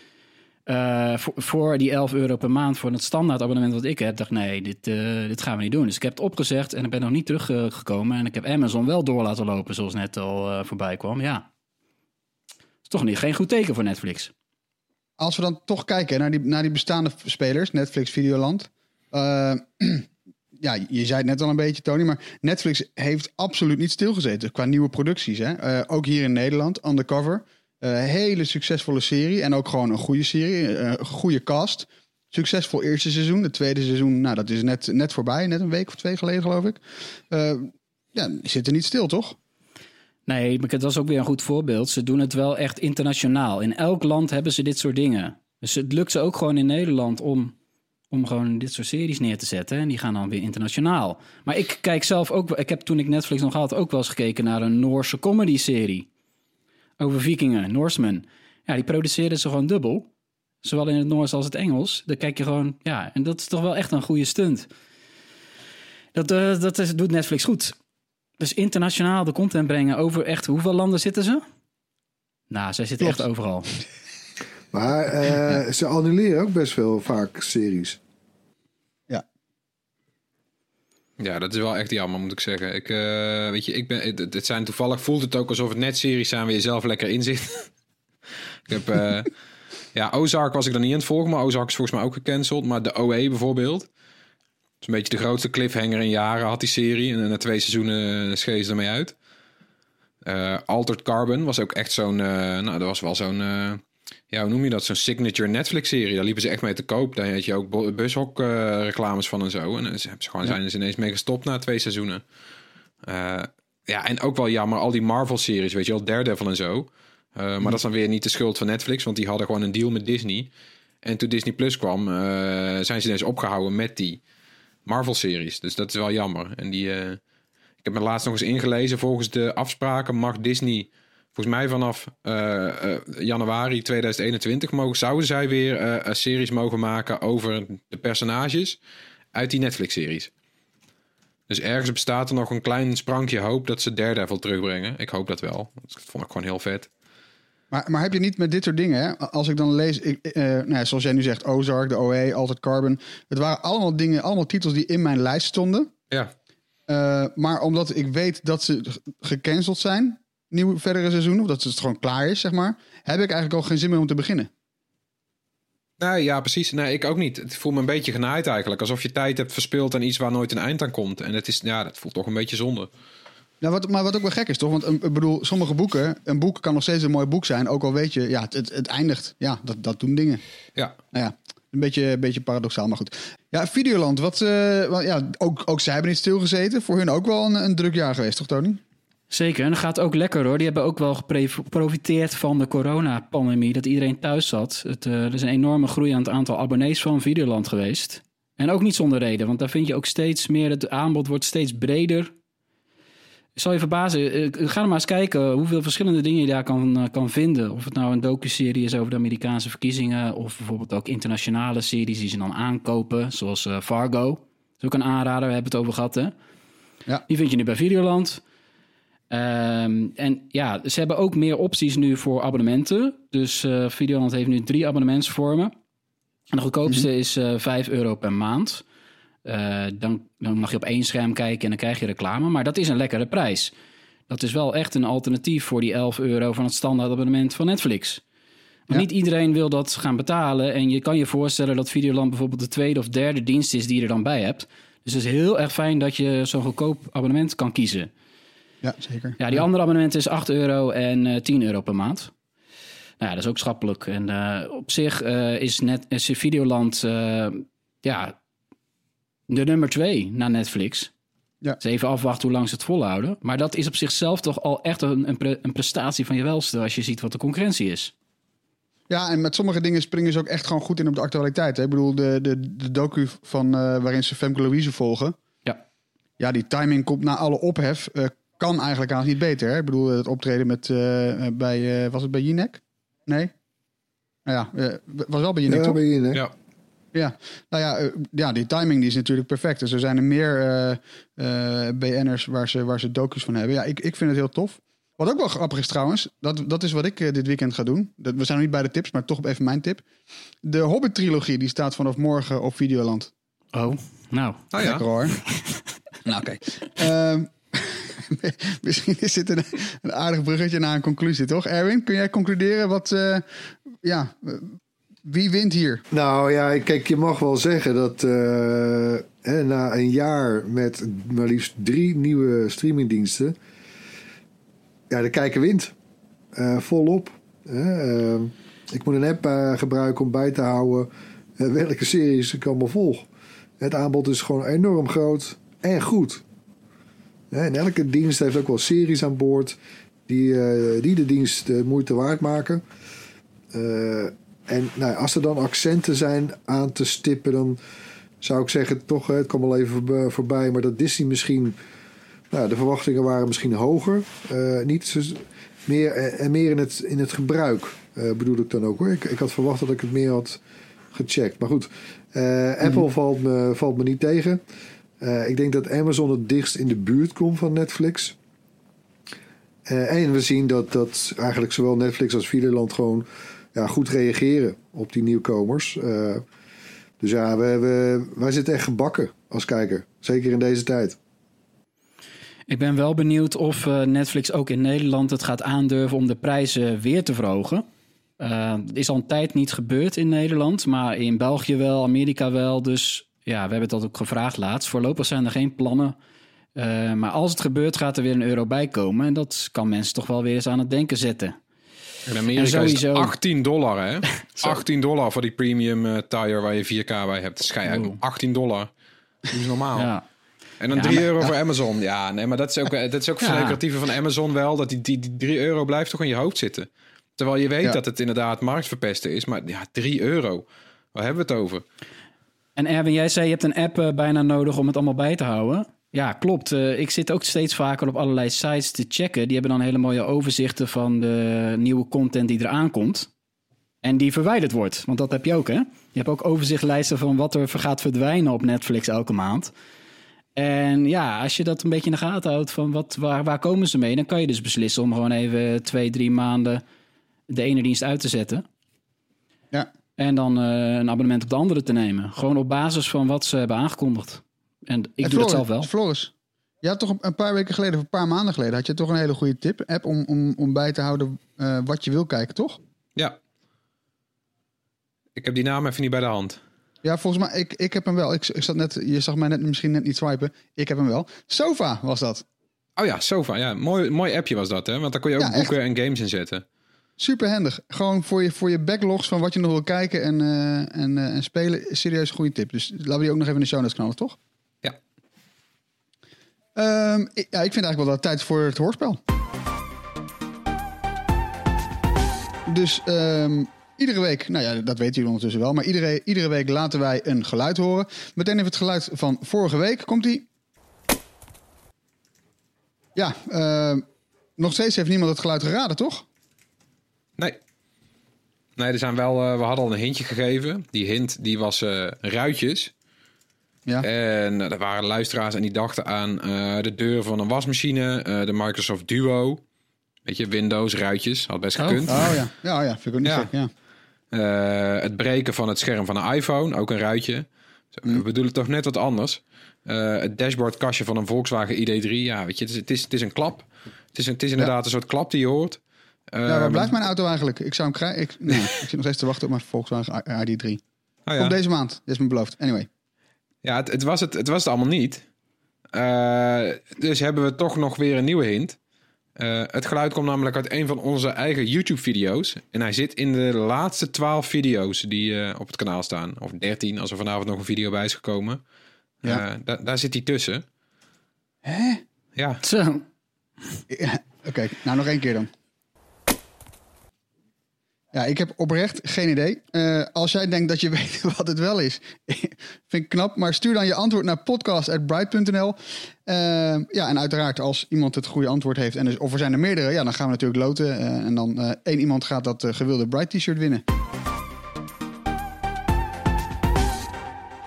Eh, voor, die 11 euro per maand voor het standaard abonnement wat ik heb, dacht nee, dit, eh, dit gaan we niet doen. Dus ik heb het opgezegd en ik ben nog niet teruggekomen. en ik heb Amazon wel door laten lopen, zoals net al eh, voorbij kwam. Ja, is toch niet, geen goed teken voor Netflix. Als we dan toch kijken naar die, naar die bestaande spelers, Netflix, Videoland. Ja, je zei het net al een beetje, Tony, maar Netflix heeft absoluut niet stilgezeten qua nieuwe producties. Hè? Ook hier in Nederland, Undercover. Eh, hele succesvolle serie en ook gewoon een goede serie, eh, een goede cast. Succesvol eerste seizoen. Het tweede seizoen, nou, dat is net, net voorbij, net een week of twee geleden, geloof ik. Eh ja, zitten niet stil, toch? Nee, maar dat was ook weer een goed voorbeeld. Ze doen het wel echt internationaal. In elk land hebben ze dit soort dingen. Dus het lukt ze ook gewoon in Nederland om, om gewoon dit soort series neer te zetten. En die gaan dan weer internationaal. Maar ik kijk zelf ook... Ik heb toen ik Netflix nog had ook wel eens gekeken naar een Noorse comedy-serie. Over vikingen, Norsemen. Ja, die produceerden ze gewoon dubbel. Zowel in het Noors als het Engels. Dan kijk je gewoon... Ja, en dat is toch wel echt een goede stunt. Dat, eh, dat is, doet Netflix goed. Dus internationaal de content brengen over echt... Hoeveel landen zitten ze? Nou, zij zitten Klopt. echt overal. Maar eh, ze annuleren ook best veel vaak series. Ja, dat is wel echt jammer, moet ik zeggen. Ik, eh, weet je, ik ben, het, zijn toevallig voelt het ook alsof het net series zijn waar je zelf lekker in zit. ik heb, eh, ja, Ozark was ik dan niet aan het volgen, maar Ozark is volgens mij ook gecanceld. Maar de OE bijvoorbeeld, dat is een beetje de grootste cliffhanger in jaren had die serie. En na twee seizoenen uh, schees ze ermee uit. Eh, Altered Carbon was ook echt zo'n, eh, nou, dat was wel zo'n, eh, ja, hoe noem je dat? Zo'n signature Netflix-serie. Daar liepen ze echt mee te koop. Daar had je ook bushok-reclames van en zo. En dan ze gewoon, zijn er ineens mee gestopt na twee seizoenen. Eh, ja, en ook wel jammer, al die Marvel-series, weet je wel, Daredevil en zo. Eh, maar dat is dan weer niet de schuld van Netflix, want die hadden gewoon een deal met Disney. En toen Disney Plus kwam, eh, zijn ze ineens opgehouden met die Marvel-series. Dus dat is wel jammer. En die, ik heb me laatst nog eens ingelezen. Volgens de afspraken mag Disney, volgens mij vanaf eh, eh, januari 2021, mogen, zouden zij weer eh, een series mogen maken over de personages uit die Netflix-series. Dus ergens bestaat er nog een klein sprankje hoop dat ze Daredevil terugbrengen. Ik hoop dat wel. Dat vond ik gewoon heel vet. Maar, maar heb je niet met dit soort dingen, hè? als ik dan lees, ik, eh, nou ja, zoals jij nu zegt, Ozark, de OE, Altered Carbon. Het waren allemaal dingen, allemaal titels die in mijn lijst stonden. Ja, Eh, maar omdat ik weet dat ze gecanceld zijn, nieuwe verdere seizoen, of dat het gewoon klaar is, zeg maar, heb ik eigenlijk al geen zin meer om te beginnen. Nee, ja, precies. Nee, ik ook niet. Het voelt me een beetje genaaid eigenlijk. Alsof je tijd hebt verspild aan iets waar nooit een eind aan komt. En het is, ja, dat voelt toch een beetje zonde. Nou, wat, maar wat ook wel gek is, toch? Want een- ik bedoel, sommige boeken, een boek kan nog steeds een mooi boek zijn, ook al weet je, ja, het, het, het eindigt. Ja, dat, dat doen dingen. Ja, Nou ja, een beetje, een beetje paradoxaal, maar goed. Ja, Videoland, wat, eh, wat- ja, ook, ook zij hebben niet stilgezeten. Voor hun ook wel een, een druk jaar geweest, toch Tony? Zeker, en dat gaat ook lekker hoor. Die hebben ook wel geprofiteerd van de coronapandemie, dat iedereen thuis zat. Het, eh, er is een enorme groei aan het aantal abonnees van Videoland geweest. En ook niet zonder reden, want daar vind je ook steeds meer, het aanbod wordt steeds breder. Ik zal je verbazen, eh, ga maar eens kijken hoeveel verschillende dingen je daar kan, eh, kan vinden. Of het nou een docu-serie is over de Amerikaanse verkiezingen, of bijvoorbeeld ook internationale series die ze dan aankopen, zoals Fargo. Dat is ook een aanrader, we hebben het over gehad hè. Ja. Die vind je nu bij Videoland. Ehm, en ja, ze hebben ook meer opties nu voor abonnementen. Dus eh Videoland heeft nu drie abonnementsvormen. En de goedkoopste is eh 5 euro per maand. Eh, dan, dan mag je op één scherm kijken en dan krijg je reclame. Maar dat is een lekkere prijs. Dat is wel echt een alternatief voor die 11 euro van het standaard abonnement van Netflix. Maar Ja. niet iedereen wil dat gaan betalen. En je kan je voorstellen dat Videoland bijvoorbeeld de tweede of derde dienst is die je er dan bij hebt. Dus het is heel erg fijn dat je zo'n goedkoop abonnement kan kiezen. Ja, zeker. Ja, die andere abonnement is 8 euro en eh 10 euro per maand. Nou ja, dat is ook schappelijk. En eh, op zich eh, is, net, is Videoland eh, ja, de nummer twee na Netflix. Ja. Dus even afwachten hoe lang ze het volhouden. Maar dat is op zichzelf toch al echt een, een, pre- een prestatie van je welste... als je ziet wat de concurrentie is. Ja, en met sommige dingen springen ze ook echt gewoon goed in op de actualiteit. Hè? Ik bedoel, de, de, de docu van, eh, waarin ze Femke Louise volgen. Ja. Ja, die timing komt na alle ophef. Kan eigenlijk haast niet beter. Hè? Ik bedoel, het optreden met, eh, bij, eh, was het bij Jinek? Nee? Nou ja, eh, was wel bij Jinek, Ja, toch? ja. Ja, nou ja, ja, die timing die is natuurlijk perfect. Dus er zijn er meer eh, eh, BN'ers waar ze, waar ze docu's van hebben. Ja, ik, ik vind het heel tof. Wat ook wel grappig is trouwens, dat, dat is wat ik eh, dit weekend ga doen. Dat, we zijn nog niet bij de tips, maar toch even mijn tip. De Hobbit-trilogie die staat vanaf morgen op Videoland. Oh, nou. Nou ja, Lekker hoor. nou oké. Ehm, misschien is dit een, aardig bruggetje naar een conclusie, toch? Erwin, kun jij concluderen wat... eh, ja, wie wint hier? Nou ja, kijk, je mag wel zeggen dat eh, hè, na een jaar met maar liefst drie nieuwe streamingdiensten, ja, de kijker wint. Eh, volop. Ik moet een app gebruiken om bij te houden welke series ik allemaal volg. Het aanbod is gewoon enorm groot en goed. En elke dienst heeft ook wel series aan boord die, eh, die de dienst de moeite waard maken. Eh, en nou, als er dan accenten zijn aan te stippen, dan zou ik zeggen, toch, het kwam al even voorb- voorbij, maar dat Disney misschien, nou, de verwachtingen waren misschien hoger. Eh, niet zo, meer, en meer in het, in het gebruik, bedoel ik dan ook hoor. Ik, ik had verwacht dat ik het meer had gecheckt. Maar goed, Apple valt, me, valt me niet tegen. Eh, ik denk dat Amazon het dichtst in de buurt komt van Netflix. Eh, en we zien dat, dat eigenlijk zowel Netflix als Videoland gewoon ja, goed reageren op die nieuwkomers. Eh, dus ja, we, we, wij zitten echt gebakken als kijker. Zeker in deze tijd. Ik ben wel benieuwd of Netflix ook in Nederland het gaat aandurven om de prijzen weer te verhogen. Is al een tijd niet gebeurd in Nederland, maar in België wel, Amerika wel. Dus ja, we hebben dat ook gevraagd laatst. Voorlopig zijn er geen plannen. Eh, maar als het gebeurt, gaat er weer een euro bij komen. En dat kan mensen toch wel weer eens aan het denken zetten. In Amerika En is het sowieso- 18 dollar, hè? 18 dollar voor die premium eh tire waar je 4K bij hebt. Schij Oh. 18 dollar. Dat is normaal. Ja. En dan Ja, 3 maar- euro voor Amazon. Ja, nee, maar dat is ook, eh, dat is ook Ja. van het creatieve van Amazon wel. Dat die, die, die 3 euro blijft toch in je hoofd zitten. Terwijl je weet Ja. dat het inderdaad marktverpesten is. Maar ja, 3 euro. Waar hebben we het over? En Erwin, jij zei je hebt een app eh, bijna nodig om het allemaal bij te houden. Ja, klopt. Eh, ik zit ook steeds vaker op allerlei sites te checken. Die hebben dan hele mooie overzichten van de nieuwe content die eraan komt. En die verwijderd wordt. Want dat heb je ook, hè? Je hebt ook overzichtlijsten van wat er gaat verdwijnen op Netflix elke maand. En ja, als je dat een beetje in de gaten houdt van wat, waar, waar komen ze mee... dan kan je dus beslissen om gewoon even twee, drie maanden de ene dienst uit te zetten. Ja. En dan eh, een abonnement op de andere te nemen. Gewoon op basis van wat ze hebben aangekondigd. En ik En doe dat Floris- zelf wel. Floris, je had toch een- paar weken geleden, of een paar maanden geleden, had je toch een hele goede tip, app om, om, om bij te houden eh, wat je wil kijken, toch? Ja. Ik heb die naam even niet bij de hand. Ja, volgens mij, ik, ik heb hem wel. Ik, ik zat net, je zag mij net misschien net niet swipen. Ik heb hem wel. Sofa was dat. Oh ja, Sofa. Ja, mooi, mooi appje was dat, hè? Want daar kon je ook Ja, echt. boeken en games in zetten. Super handig. Gewoon voor je, voor je backlogs van wat je nog wil kijken en, eh, en, eh, en spelen. Serieus een goede tip. Dus laten we die ook nog even in de show notes knallen, toch? Ja. Ehm, ik, ja, ik vind eigenlijk wel dat het tijd is voor het hoorspel. Dus ehm, iedere week, nou ja, dat weten jullie ondertussen wel, maar iedere, iedere week laten wij een geluid horen. Meteen even het geluid van vorige week. Komt die? Ja, ehm, nog steeds heeft niemand het geluid geraden, toch? Nee. Nee, er zijn wel, eh, we hadden al een hintje gegeven. Die hint die was eh, ruitjes. Ja. En eh, er waren luisteraars en die dachten aan eh, de deur van een wasmachine, eh, de Microsoft Duo. Weet je, Windows, ruitjes, had best Oh. gekund. Oh ja, ja, ja vind ik ook niet Ja. gek. Ja. Eh, het breken van het scherm van een iPhone, ook een ruitje. We bedoelen toch net wat anders. Eh, het dashboardkastje van een Volkswagen ID3, ja, weet je, het is, het is, het is een klap. Het is, het is inderdaad een soort klap die je hoort. Ja, waar maar- blijft mijn auto eigenlijk? Ik zou hem krijgen. Ik, nee, ik zit nog steeds te wachten op mijn Volkswagen ID3. Oh ja. Komt deze maand. Dit is me beloofd. Anyway. Ja, het, het, was het, het was het allemaal niet. Eh, dus hebben we toch nog weer een nieuwe hint. Eh, het geluid komt namelijk uit een van onze eigen YouTube-video's. En hij zit in de laatste 12 video's die eh, op het kanaal staan. Of 13, als er vanavond nog een video bij is gekomen. Ja. Da- daar zit hij tussen. Hè? Ja, Zo. Ja, Oké, nou nog één keer dan. Ja, ik heb oprecht geen idee. Eh, als jij denkt dat je weet wat het wel is, vind ik knap. Maar stuur dan je antwoord naar podcast.bright.nl. Eh, ja, en uiteraard als iemand het goede antwoord heeft, en dus, of er zijn er meerdere, ja, dan gaan we natuurlijk loten. Eh, en dan één iemand gaat dat gewilde Bright t-shirt winnen.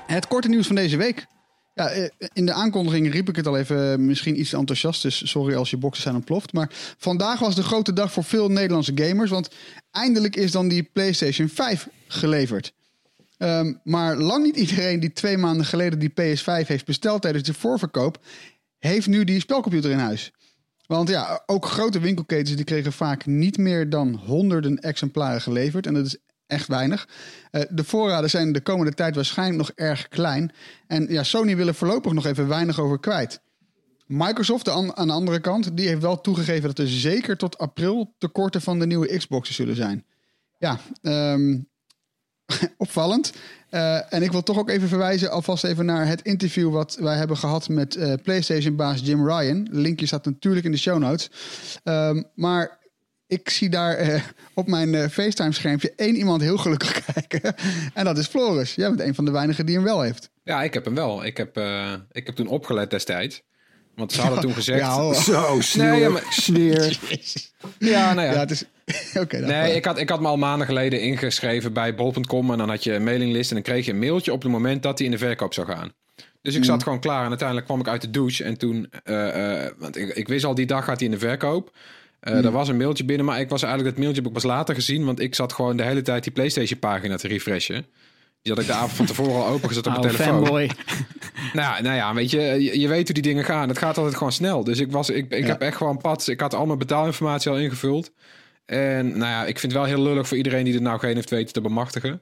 Het korte nieuws van deze week. Ja, eh, in de aankondiging riep ik het al even, eh, misschien iets enthousiast. Dus sorry als je boxen zijn ontploft. Maar vandaag was de grote dag voor veel Nederlandse gamers. Want eindelijk is dan die PlayStation 5 geleverd. Ehm, maar lang niet iedereen die twee maanden geleden die PS5 heeft besteld tijdens de voorverkoop, heeft nu die spelcomputer in huis. Want ja, ook grote winkelketens die kregen vaak niet meer dan honderden exemplaren geleverd. En dat is echt weinig. Eh, de voorraden zijn de komende tijd waarschijnlijk nog erg klein. En ja, Sony wil er voorlopig nog even weinig over kwijt. Microsoft de an- aan de andere kant, die heeft wel toegegeven dat er zeker tot april tekorten van de nieuwe Xboxen zullen zijn. Ja, ehm, opvallend. Eh, en ik wil toch ook even verwijzen alvast even naar het interview wat wij hebben gehad met eh, PlayStation-baas Jim Ryan. Linkje staat natuurlijk in de show notes. Ehm, maar ik zie daar eh, op mijn eh, FaceTime-schermpje één iemand heel gelukkig kijken. en dat is Floris. Jij bent een van de weinigen die hem wel heeft. ja ik heb hem wel. Ik heb, eh, ik heb toen opgelet destijds. Want ze hadden toen gezegd... Ja. Zo, sneer. Nee, ja, maar- sneer. Ja, nou ja. Ja, het is... Oké, Nee, ik had, ik had me al maanden geleden ingeschreven bij bol.com. En dan had je een mailinglist en dan kreeg je een mailtje op het moment dat hij in de verkoop zou gaan. Dus ik zat gewoon klaar en uiteindelijk kwam ik uit de douche. En toen, eh, eh, want ik, ik wist al die dag gaat hij in de verkoop. Eh, Er was een mailtje binnen, maar ik was eigenlijk dat mailtje heb ik pas later gezien. Want ik zat gewoon de hele tijd die PlayStation pagina te refreshen. Die had ik de avond van tevoren al opengezet op mijn Oude telefoon. fanboy. Nou, nou ja, weet je, je, je weet hoe die dingen gaan. Het gaat altijd gewoon snel. Dus ik, was, ik, ik Ja. heb echt gewoon pad. Ik had al mijn betaalinformatie al ingevuld. En nou ja, ik vind het wel heel lullig voor iedereen die er nou geen heeft weten te bemachtigen.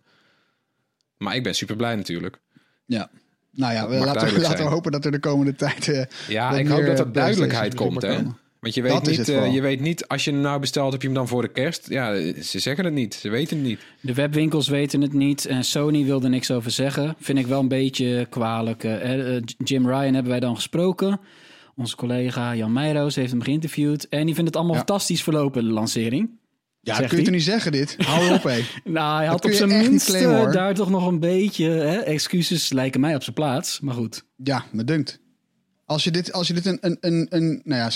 Maar ik ben super blij natuurlijk. Ja. Nou ja, laten, we, laten we hopen dat er de komende tijd... eh, Ja, ik hoop dat er duidelijkheid komt. Hè? komen. Want je weet, Dat niet, eh, je weet niet, als je hem nou bestelt, heb je hem dan voor de kerst? Ja, ze zeggen het niet. Ze weten het niet. De webwinkels weten het niet en Sony wilde er niks over zeggen. Vind ik wel een beetje kwalijk. Eh, eh, Jim Ryan hebben wij dan gesproken. Onze collega Jan Meijroos heeft hem geïnterviewd. En die vindt het allemaal Ja. fantastisch verlopen, de lancering. Ja, Zegt kun je hij? toch niet zeggen dit? Hou op, hé. Nou, hij Dat had op zijn minst claimen, daar toch nog een beetje... Hè, excuses lijken mij op zijn plaats, maar goed. Ja, me dunkt. Als je dit, als je dit een, een, een, een nou ja,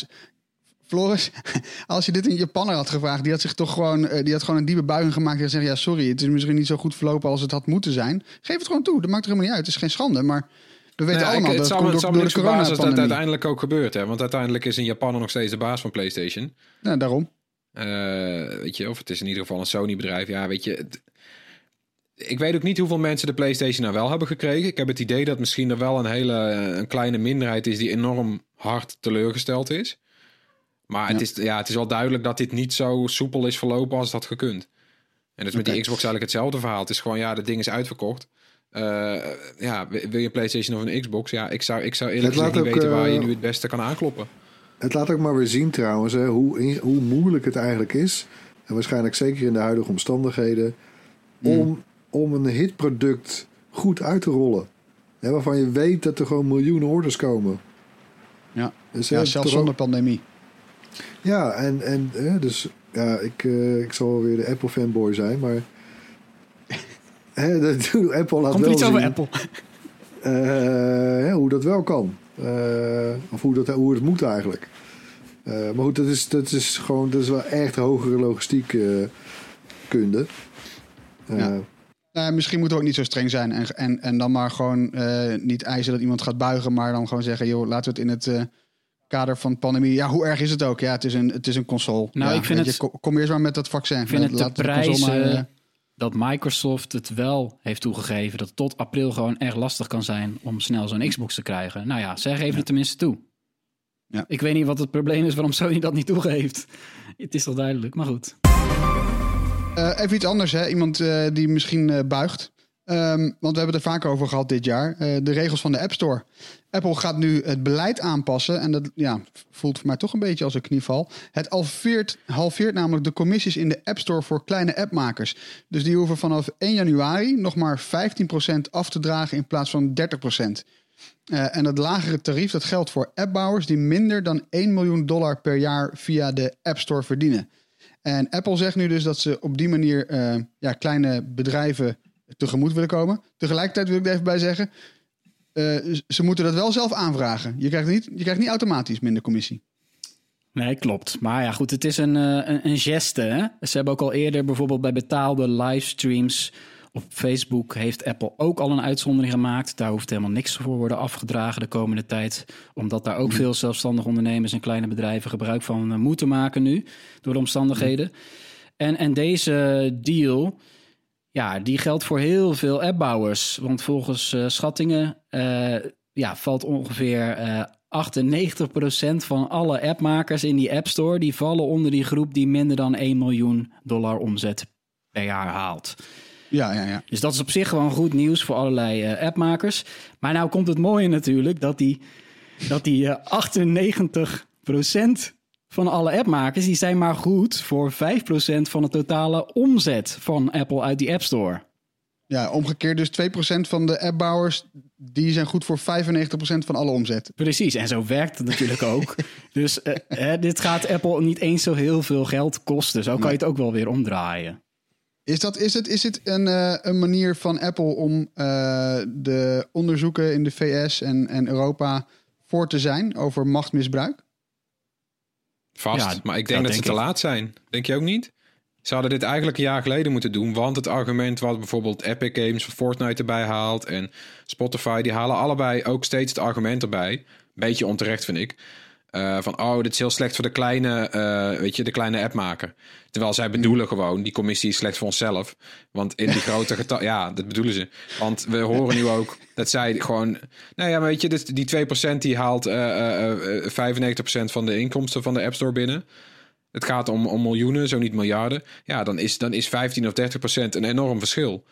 Floris, als je dit een Japanner had gevraagd, die had zich toch gewoon, eh, die had gewoon een diepe buiging gemaakt. Die had gezegd, ja, sorry, het is misschien niet zo goed verlopen als het had moeten zijn. Geef het gewoon toe, dat maakt er helemaal niet uit. Het is geen schande, maar we weten Nou ja, allemaal ik- dat het het het door, de als dat coronapandemie. uiteindelijk ook gebeurt. Hè? Want uiteindelijk is een Japaner nog steeds de baas van PlayStation. Ja, daarom. Eh, weet je, of het is in ieder geval een Sony-bedrijf. Ja, weet je. het- ik weet ook niet hoeveel mensen de PlayStation nou wel hebben gekregen. Ik heb het idee dat misschien er wel een hele eh, een kleine minderheid is die enorm hard teleurgesteld is. Maar het, is, ja, het is wel duidelijk dat dit niet zo soepel is verlopen als dat gekund. En dus met die. Xbox eigenlijk hetzelfde verhaal. Het is gewoon, ja, dat ding is uitverkocht. Eh, ja, wil je een PlayStation of een Xbox? Ja, ik zou, ik zou eerlijk gezegd laat niet ook, weten waar je eh, nu het beste kan aankloppen. Het laat ook maar weer zien trouwens hè, hoe, in- hoe moeilijk het eigenlijk is. En waarschijnlijk zeker in de huidige omstandigheden. Om, om een hitproduct goed uit te rollen. Hè, waarvan je weet dat er gewoon miljoenen orders komen. Ja, Dus, ja zelfs zonder ook- pandemie. Ja, en, en hè, dus ja, ik, eh, ik zal wel weer de Apple fanboy zijn, maar. hè, dat, Apple laat Komt wel iets over Apple? eh, hè, hoe dat wel kan. Eh, of hoe, dat, hoe het moet eigenlijk. Maar goed, dat is, dat is gewoon dat is wel echt hogere logistiek kunde. Ja. Nou, misschien moeten we ook niet zo streng zijn en, en, en dan maar gewoon niet eisen dat iemand gaat buigen, maar dan gewoon zeggen, joh, laten we het in het kader van pandemie. Ja, hoe erg is het ook? Ja, het is een, het is een console. Nou, Ja, ik vind het- je, kom, eerst maar met dat vaccin. Ik vind het Laat de prijzen maar, eh, dat Microsoft het wel heeft toegegeven... dat het tot april gewoon erg lastig kan zijn om snel zo'n Xbox te krijgen. Nou ja, zij geven het tenminste toe. Ja. Ik weet niet wat het probleem is waarom Sony dat niet toegeeft. Het is toch duidelijk, maar goed. Eh, even iets anders, hè? iemand eh, die misschien buigt. Ehm, want we hebben het er vaak over gehad dit jaar. Eh, de regels van de App Store. Apple gaat nu het beleid aanpassen. En dat ja, voelt voor mij toch een beetje als een knieval. Het halveert, halveert namelijk de commissies in de App Store voor kleine appmakers. Dus die hoeven vanaf 1 januari nog maar 15% af te dragen in plaats van 30%. Eh, en dat lagere tarief dat geldt voor appbouwers die minder dan 1 miljoen dollar per jaar via de App Store verdienen. En Apple zegt nu dus dat ze op die manier eh, ja, kleine bedrijven tegemoet willen komen. Tegelijkertijd wil ik er even bij zeggen, eh, ze moeten dat wel zelf aanvragen. Je krijgt niet, je krijgt niet automatisch minder commissie. Nee, klopt. Maar ja, goed, het is een, eh, een, een geste. Hè? Ze hebben ook al eerder bijvoorbeeld bij betaalde livestreams op Facebook... heeft Apple ook al een uitzondering gemaakt. Daar hoeft helemaal niks voor worden afgedragen de komende tijd. Omdat daar ook veel zelfstandige ondernemers en kleine bedrijven... gebruik van eh, moeten maken nu, door de omstandigheden. En, en deze deal... Ja, die geldt voor heel veel appbouwers. Want volgens eh, schattingen eh, ja, valt ongeveer eh 98% van alle appmakers in die App Store... die vallen onder die groep die minder dan 1 miljoen dollar omzet per jaar haalt. Ja, ja, ja. Dus dat is op zich gewoon goed nieuws voor allerlei eh, appmakers. Maar nou komt het mooie natuurlijk dat die, dat die eh 98% van alle appmakers... die zijn maar goed voor 5% van de totale omzet van Apple uit die App Store. ja, omgekeerd dus 2% van de appbouwers... die zijn goed voor 95% van alle omzet. Precies, en zo werkt het natuurlijk ook. Dus eh, hè, dit gaat Apple niet eens zo heel veel geld kosten. Zo kan je het ook wel weer omdraaien. Is, dat, is het, is het een, eh, een manier van Apple om eh, de onderzoeken in de VS en, en Europa voor te zijn over machtsmisbruik? Vast. Ja, maar ik denk dat ze denk te ik. laat zijn. Denk je ook niet? Ze hadden dit eigenlijk een jaar geleden moeten doen. Want het argument wat bijvoorbeeld Epic Games of Fortnite erbij haalt... en Spotify, die halen allebei ook steeds het argument erbij. Beetje onterecht, vind ik. Eh, van, oh, dit is heel slecht voor de kleine, eh, weet je, de kleine appmaker. Terwijl zij bedoelen gewoon, die commissie is slecht voor onszelf. Want in die grote getal, ja, dat bedoelen ze. Want we horen nu ook dat zij gewoon, nou ja, maar weet je, die 2% die haalt eh, eh, eh, 95% van de inkomsten van de App Store binnen. Het gaat om, om miljoenen, zo niet miljarden. Ja, dan is, dan is 15 of 30 procent een enorm verschil.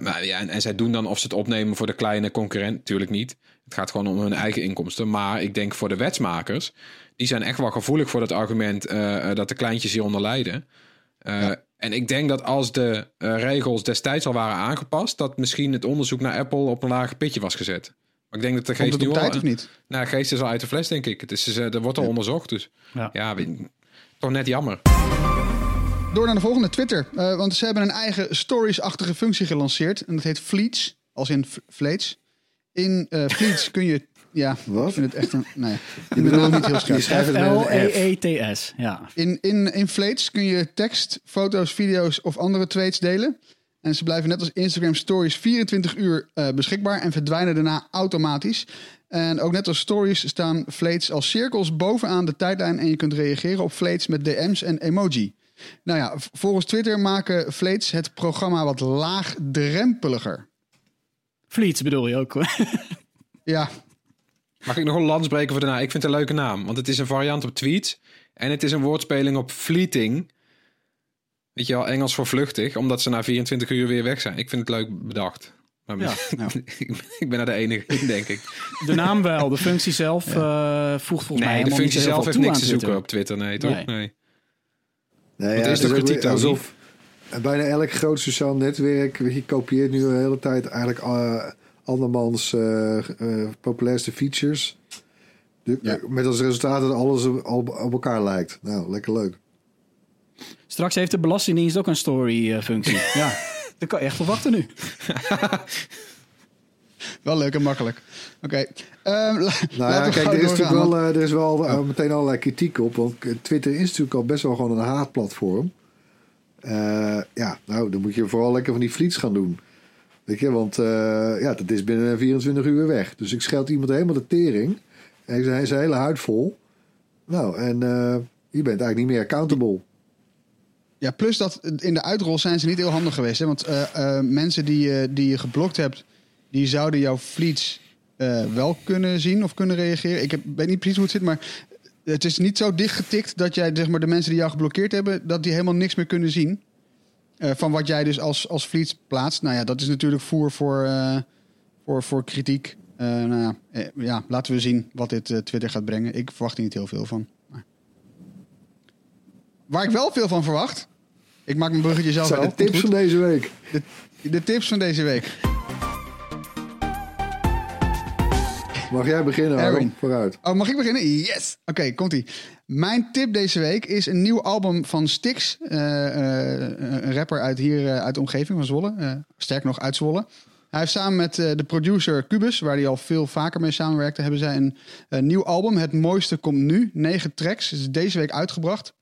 Maar ja, en, en zij doen dan of ze het opnemen voor de kleine concurrent, natuurlijk niet. Het gaat gewoon om hun eigen inkomsten. Maar ik denk voor de wetsmakers, die zijn echt wel gevoelig voor het argument eh, eh, dat de kleintjes hieronder lijden. Eh, En ik denk dat als de regels destijds al waren aangepast, dat misschien het onderzoek naar Apple op een lager pitje was gezet. Maar ik denk dat de geest nu op al... tijd of niet? Nou, geest is al uit de fles, denk ik. Het is, er wordt al onderzocht, dus Ja. ja, toch net jammer. Door naar de volgende, Twitter. Want ze hebben een eigen stories-achtige functie gelanceerd. En dat heet Fleets, als in Fleets. In eh Fleets kun je... Ja, Wat? ik vind het echt een... Nee, ik ben ook niet heel scherp. een F. F-L-E-E-T-S. Ja. In, in, in Fleets kun je tekst, foto's, video's of andere tweets delen. En ze blijven net als Instagram Stories 24 uur eh, beschikbaar en verdwijnen daarna automatisch. En ook net als Stories staan Fleets als cirkels bovenaan de tijdlijn en je kunt reageren op Fleets met DM's en emoji. Nou ja, volgens Twitter maken Fleets het programma wat laagdrempeliger. Fleets bedoel je ook. Ja, Mag ik nog een lans breken voor de naam? Ik vind het een leuke naam, want het is een variant op tweets. En het is een woordspeling op fleeting. Weet je wel, Engels voor vluchtig, omdat ze na 24 uur weer weg zijn. Ik vind het leuk bedacht. Maar Ja, nou. ik ben er de enige in, denk ik. De naam wel, de functie zelf eh, voegt volgens mij Nee, de functie zelf heeft niks te zoeken op Twitter, nee, toch? Nee. Nee. Nee, Wat ja, is het de kritiek Alsof bijna elk groot sociaal netwerk je, kopieert nu de hele tijd eigenlijk eh, andermans eh, eh, populairste features. De- Ja. Met als resultaat dat alles op, op op elkaar lijkt. Nou, lekker leuk. Straks heeft de Belastingdienst ook een story-functie. ja, daar kan je echt op wachten nu. wel leuk en makkelijk. Oké, ehm, Nou ja, kijk, er is natuurlijk wel, er is wel meteen allerlei kritiek op. Want Twitter is natuurlijk al best wel gewoon een haatplatform. Eh, ja, nou, dan moet je vooral lekker van die fleets gaan doen. Want eh, ja, dat is binnen 24 uur weg. Dus ik scheld iemand helemaal de tering. En zijn hele huid vol. Nou, en eh, je bent eigenlijk niet meer accountable. Ja, plus dat in de uitrol zijn ze niet heel handig geweest. Hè? Want mensen die, die je geblokt hebt, die zouden jouw fleets eh, wel kunnen zien of kunnen reageren. Ik heb, weet niet precies hoe het zit, maar het is niet zo dichtgetikt dat jij, zeg maar, de mensen die jou geblokkeerd hebben, dat die helemaal niks meer kunnen zien. eh, van wat jij dus als, als fleets plaatst. Nou ja, dat is natuurlijk voer voor, eh, voor, voor kritiek. Eh, nou ja, eh, ja, laten we zien wat dit Twitter gaat brengen. Ik verwacht er niet heel veel van. Maar... Waar ik wel veel van verwacht. Ik maak mijn bruggetje zelf wel. de tips van deze week. de tips van deze week. Mag jij beginnen, Aaron? Vooruit. Oh, mag ik beginnen? Yes! Oké, komt-ie. Mijn tip deze week is een nieuw album van Styx. eh, eh, een rapper uit hier, eh, uit de omgeving van Zwolle. Sterk nog uit Zwolle. Hij heeft samen met de producer Cubus, waar hij al veel vaker mee samenwerkte, hebben zij een, een nieuw album. Het mooiste komt nu. Negen tracks. Is deze week uitgebracht.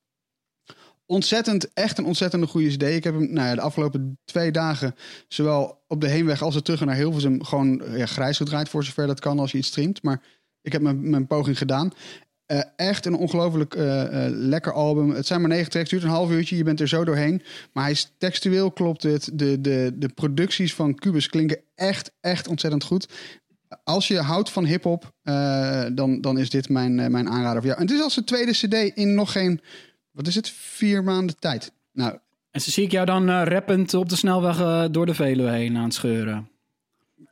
Ontzettend, echt een ontzettende goede CD. Ik heb hem nou ja, de afgelopen twee dagen, zowel op de heenweg als de terug naar Hilversum, gewoon ja, grijs gedraaid voor zover dat kan als je iets streamt. Maar ik heb mijn, mijn poging gedaan. Eh, echt een ongelooflijk eh, eh, lekker album. Het zijn maar negen tracks, duurt een half uurtje. Je bent er zo doorheen. Maar hij is textueel klopt het. De, de, de producties van Cubus klinken echt, echt ontzettend goed. Als je houdt van hip-hop, dan, dan is dit mijn, mijn aanrader voor jou. En het is als de tweede CD in nog geen, wat is het, vier maanden tijd. Nou, En zo zie ik jou dan eh, rappend op de snelweg eh, door de Veluwe heen aan het scheuren.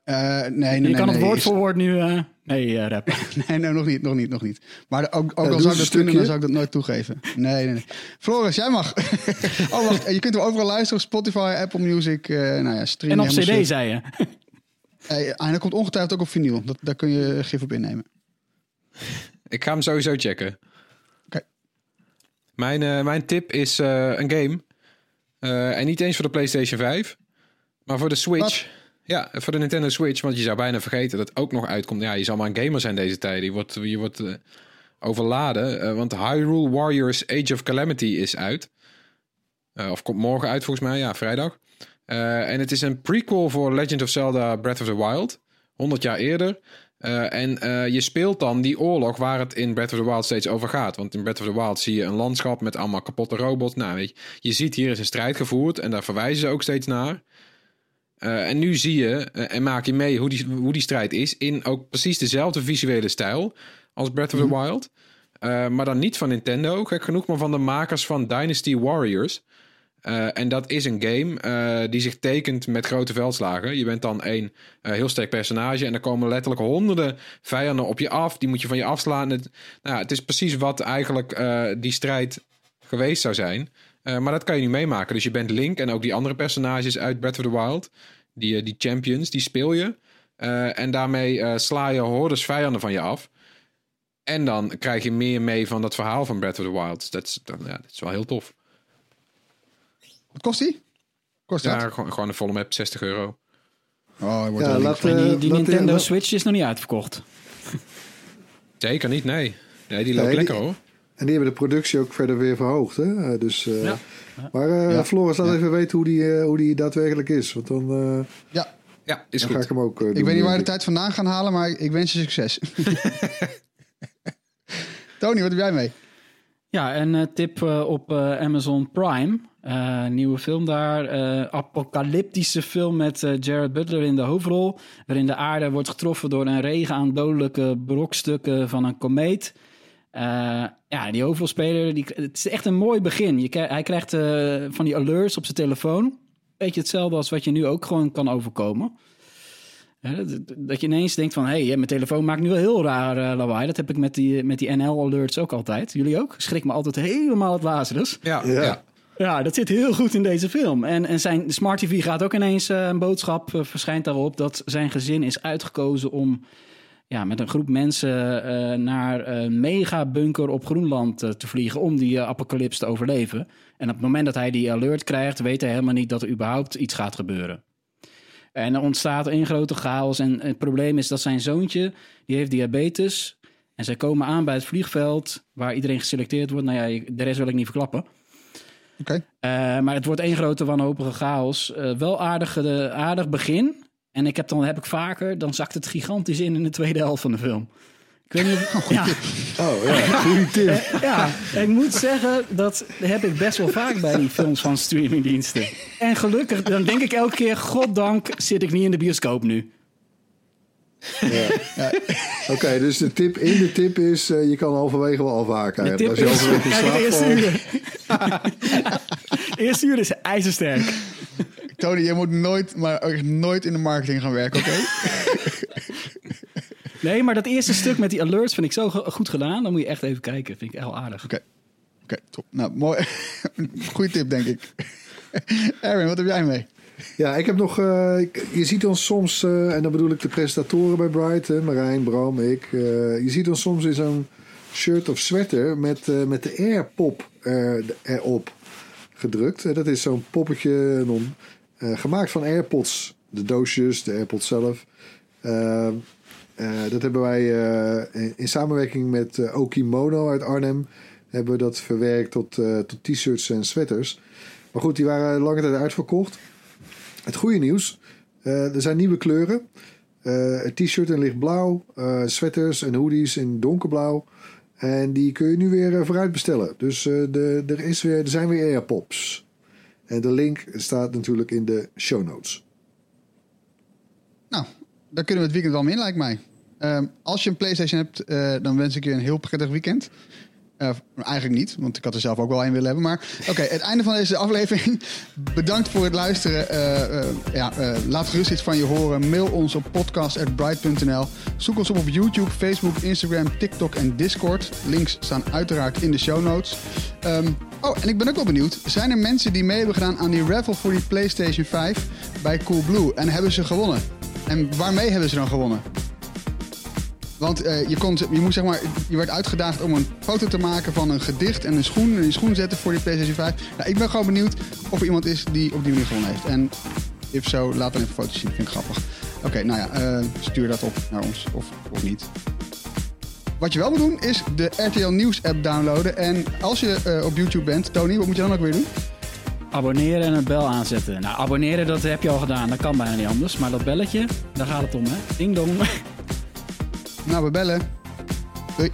eh, nee, nee, je nee. kan het woord is- voor woord nu... eh, nee, eh, rappen. Nee, nee, nog niet, nog niet, nog niet. Maar ook, ook Ja, al zou ik dat kunnen, dan zou ik dat nooit toegeven. Nee, nee, nee. Floris, jij mag. oh, wacht. Je kunt hem overal luisteren op Spotify, Apple Music. eh nou ja, stream En op cd, zei je. En hij komt ongetwijfeld ook op vinyl. Dat, daar kun je gif op innemen. Ik ga hem sowieso checken. Mijn, eh, mijn tip is eh, een game. Eh, en niet eens voor de PlayStation 5, maar voor de Switch. Ja, voor de Nintendo Switch. Want je zou bijna vergeten dat het ook nog uitkomt. Ja, je zal maar een gamer zijn deze tijd. Je wordt, je wordt overladen. Want Hyrule Warriors Age of Calamity is uit. Of komt morgen uit volgens mij. Ja, vrijdag. En het is een prequel voor Legend of Zelda Breath of the Wild. 100 jaar eerder. Eh, en eh, je speelt dan die oorlog waar het in Breath of the Wild steeds over gaat. Want in Breath of the Wild zie je een landschap met allemaal kapotte robots. Nou, weet je, je ziet hier is een strijd gevoerd en daar verwijzen ze ook steeds naar. Eh, en nu zie je en maak je mee hoe die, hoe die strijd is in ook precies dezelfde visuele stijl als Breath of the Wild. Eh, maar dan niet van Nintendo, gek genoeg, maar van de makers van Dynasty Warriors. Eh, en dat is een game eh, die zich tekent met grote veldslagen. Je bent dan één eh, heel sterk personage en er komen letterlijk honderden vijanden op je af. Die moet je van je afslaan. Het, nou, het is precies wat eigenlijk die strijd geweest zou zijn. Maar dat kan je nu meemaken. Dus je bent Link en ook die andere personages uit Breath of the Wild. Die, die champions, die speel je. En daarmee sla je hordes vijanden van je af. En dan krijg je meer mee van dat verhaal van Breath of the Wild. Dat is, dan, ja, dat is wel heel tof. Wat kost die? Kost dat? Ja, gewoon, gewoon een volle map, 60 euro. Oh, hij wordt Ja, wel laat, die, eh, die Nintendo Switch is nog niet uitverkocht. Zeker niet, nee. Nee, die loopt Nee, lekker die- hoor. En die hebben de productie ook verder weer verhoogd. Hè? Eh, Dus, eh, Ja. Maar eh Ja. Floris, laat Ja. even weten hoe die, hoe die daadwerkelijk is. Want dan, eh, Ja, Ja, is dan ga ik hem ook doen. ik weet niet waar je de tijd vandaan gaan halen, maar ik wens je succes. Tony, wat heb jij mee? Ja, een eh, tip eh, op eh, Amazon Prime. Eh, nieuwe film daar. apocalyptische film met Jared Butler in de hoofdrol. Waarin de aarde wordt getroffen door een regen aan dodelijke brokstukken van een komeet. Ja, die hoofdrolspeler, die, het is echt een mooi begin. Je, hij krijgt van die alerts op zijn telefoon. Beetje hetzelfde als wat je nu ook gewoon kan overkomen. Dat, je ineens denkt van, hé, hey, mijn telefoon maakt nu wel heel raar eh, lawaai. Dat heb ik met die, met die NL-alerts ook altijd. Jullie ook? Schrik me altijd helemaal het lazarus. Ja, Ja. ja. Dat zit heel goed in deze film. En, en zijn smart TV gaat ook ineens eh, een boodschap, eh, verschijnt daarop, dat zijn gezin is uitgekozen om ja, met een groep mensen eh, naar een megabunker op Groenland eh, te vliegen om die eh, apocalyps te overleven. En op het moment dat hij die alert krijgt, weet hij helemaal niet dat er überhaupt iets gaat gebeuren. En er ontstaat een grote chaos. En het probleem is dat zijn zoontje, die heeft diabetes. En zij komen aan bij het vliegveld waar iedereen geselecteerd wordt. Nou ja, de rest wil ik niet verklappen. Oké. Eh, maar het wordt één grote wanhopige chaos. Eh, wel aardig, eh, aardig begin. En ik heb dan heb ik vaker, dan zakt het gigantisch in in de tweede helft van de film. Ik weet niet of, ja, Oh ja, goede tip. ja, ik moet zeggen, dat heb ik best wel vaak bij die films van streamingdiensten. En gelukkig, dan denk ik elke keer, goddank zit ik niet in de bioscoop nu. Oké, dus de tip in de tip is, eh, je kan halverwege wel afhaken. De tip Als je is, halverwege slaap het eerste valt. uur. Het eerste uur is ijzersterk. Tony, je moet nooit, maar echt nooit in de marketing gaan werken, oké? Nee, maar dat eerste stuk met die alerts vind ik zo go- goed gedaan. Dan moet je echt even kijken. Vind ik heel aardig. Oké, oké, top. Nou, mooi. Goeie tip, denk ik. Erwin, wat heb jij mee? Ja, ik heb nog. eh, je ziet ons soms, eh, en dan bedoel ik de presentatoren bij Bright, hè, Marijn, Bram, ik. eh, je ziet ons soms in zo'n shirt of sweater met, eh, met de Airpop er, erop gedrukt. Dat is zo'n poppetje gemaakt van AirPods. De doosjes, de AirPods zelf. Eh, dat hebben wij eh, in, in samenwerking met eh, Okimono uit Arnhem. Hebben we dat verwerkt tot, t-shirts en sweaters. Maar goed, die waren lange tijd uitverkocht. Het goede nieuws, er zijn nieuwe kleuren. T-shirt in lichtblauw, sweaters en hoodies in donkerblauw. En die kun je nu weer vooruit bestellen. Dus de, er, is weer, er zijn weer Airpops. En de link staat natuurlijk in de show notes. Nou, daar kunnen we het weekend wel mee in, lijkt mij. Ehm, als je een PlayStation hebt, eh, dan wens ik je een heel prettig weekend. Eh, eigenlijk niet, want ik had er zelf ook wel een willen hebben. Maar oké, het einde van deze aflevering. Bedankt voor het luisteren. Eh, ja, laat gerust iets van je horen. Mail ons op podcast.bright.nl. Zoek ons op op YouTube, Facebook, Instagram, TikTok en Discord. Links staan uiteraard in de show notes. Ehm, oh, en ik ben ook wel benieuwd. Zijn er mensen die mee hebben gedaan aan die raffle voor die PlayStation 5 bij Coolblue? En hebben ze gewonnen? En waarmee hebben ze dan gewonnen? Want eh, je, kon, je, moest, zeg maar, je werd uitgedaagd om een foto te maken van een gedicht en een schoen. En die schoen zetten voor die PlayStation 5. Nou, ik ben gewoon benieuwd of er iemand is die op die manier gewonnen heeft. En if zo, laat dan even foto's zien. Vind ik grappig. Oké, nou ja, eh, stuur dat op naar ons of, of niet. Wat je wel moet doen is de RTL Nieuws app downloaden. En als je eh, op YouTube bent, Tony, wat moet je dan ook weer doen? Abonneren en een bel aanzetten. Nou, abonneren, dat heb je al gedaan. Dat kan bijna niet anders. Maar dat belletje, daar gaat het om, hè? Ding dong. Nou, we bellen. Doei.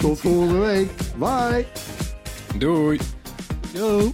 Tot volgende week. Bye. Doei. Yo.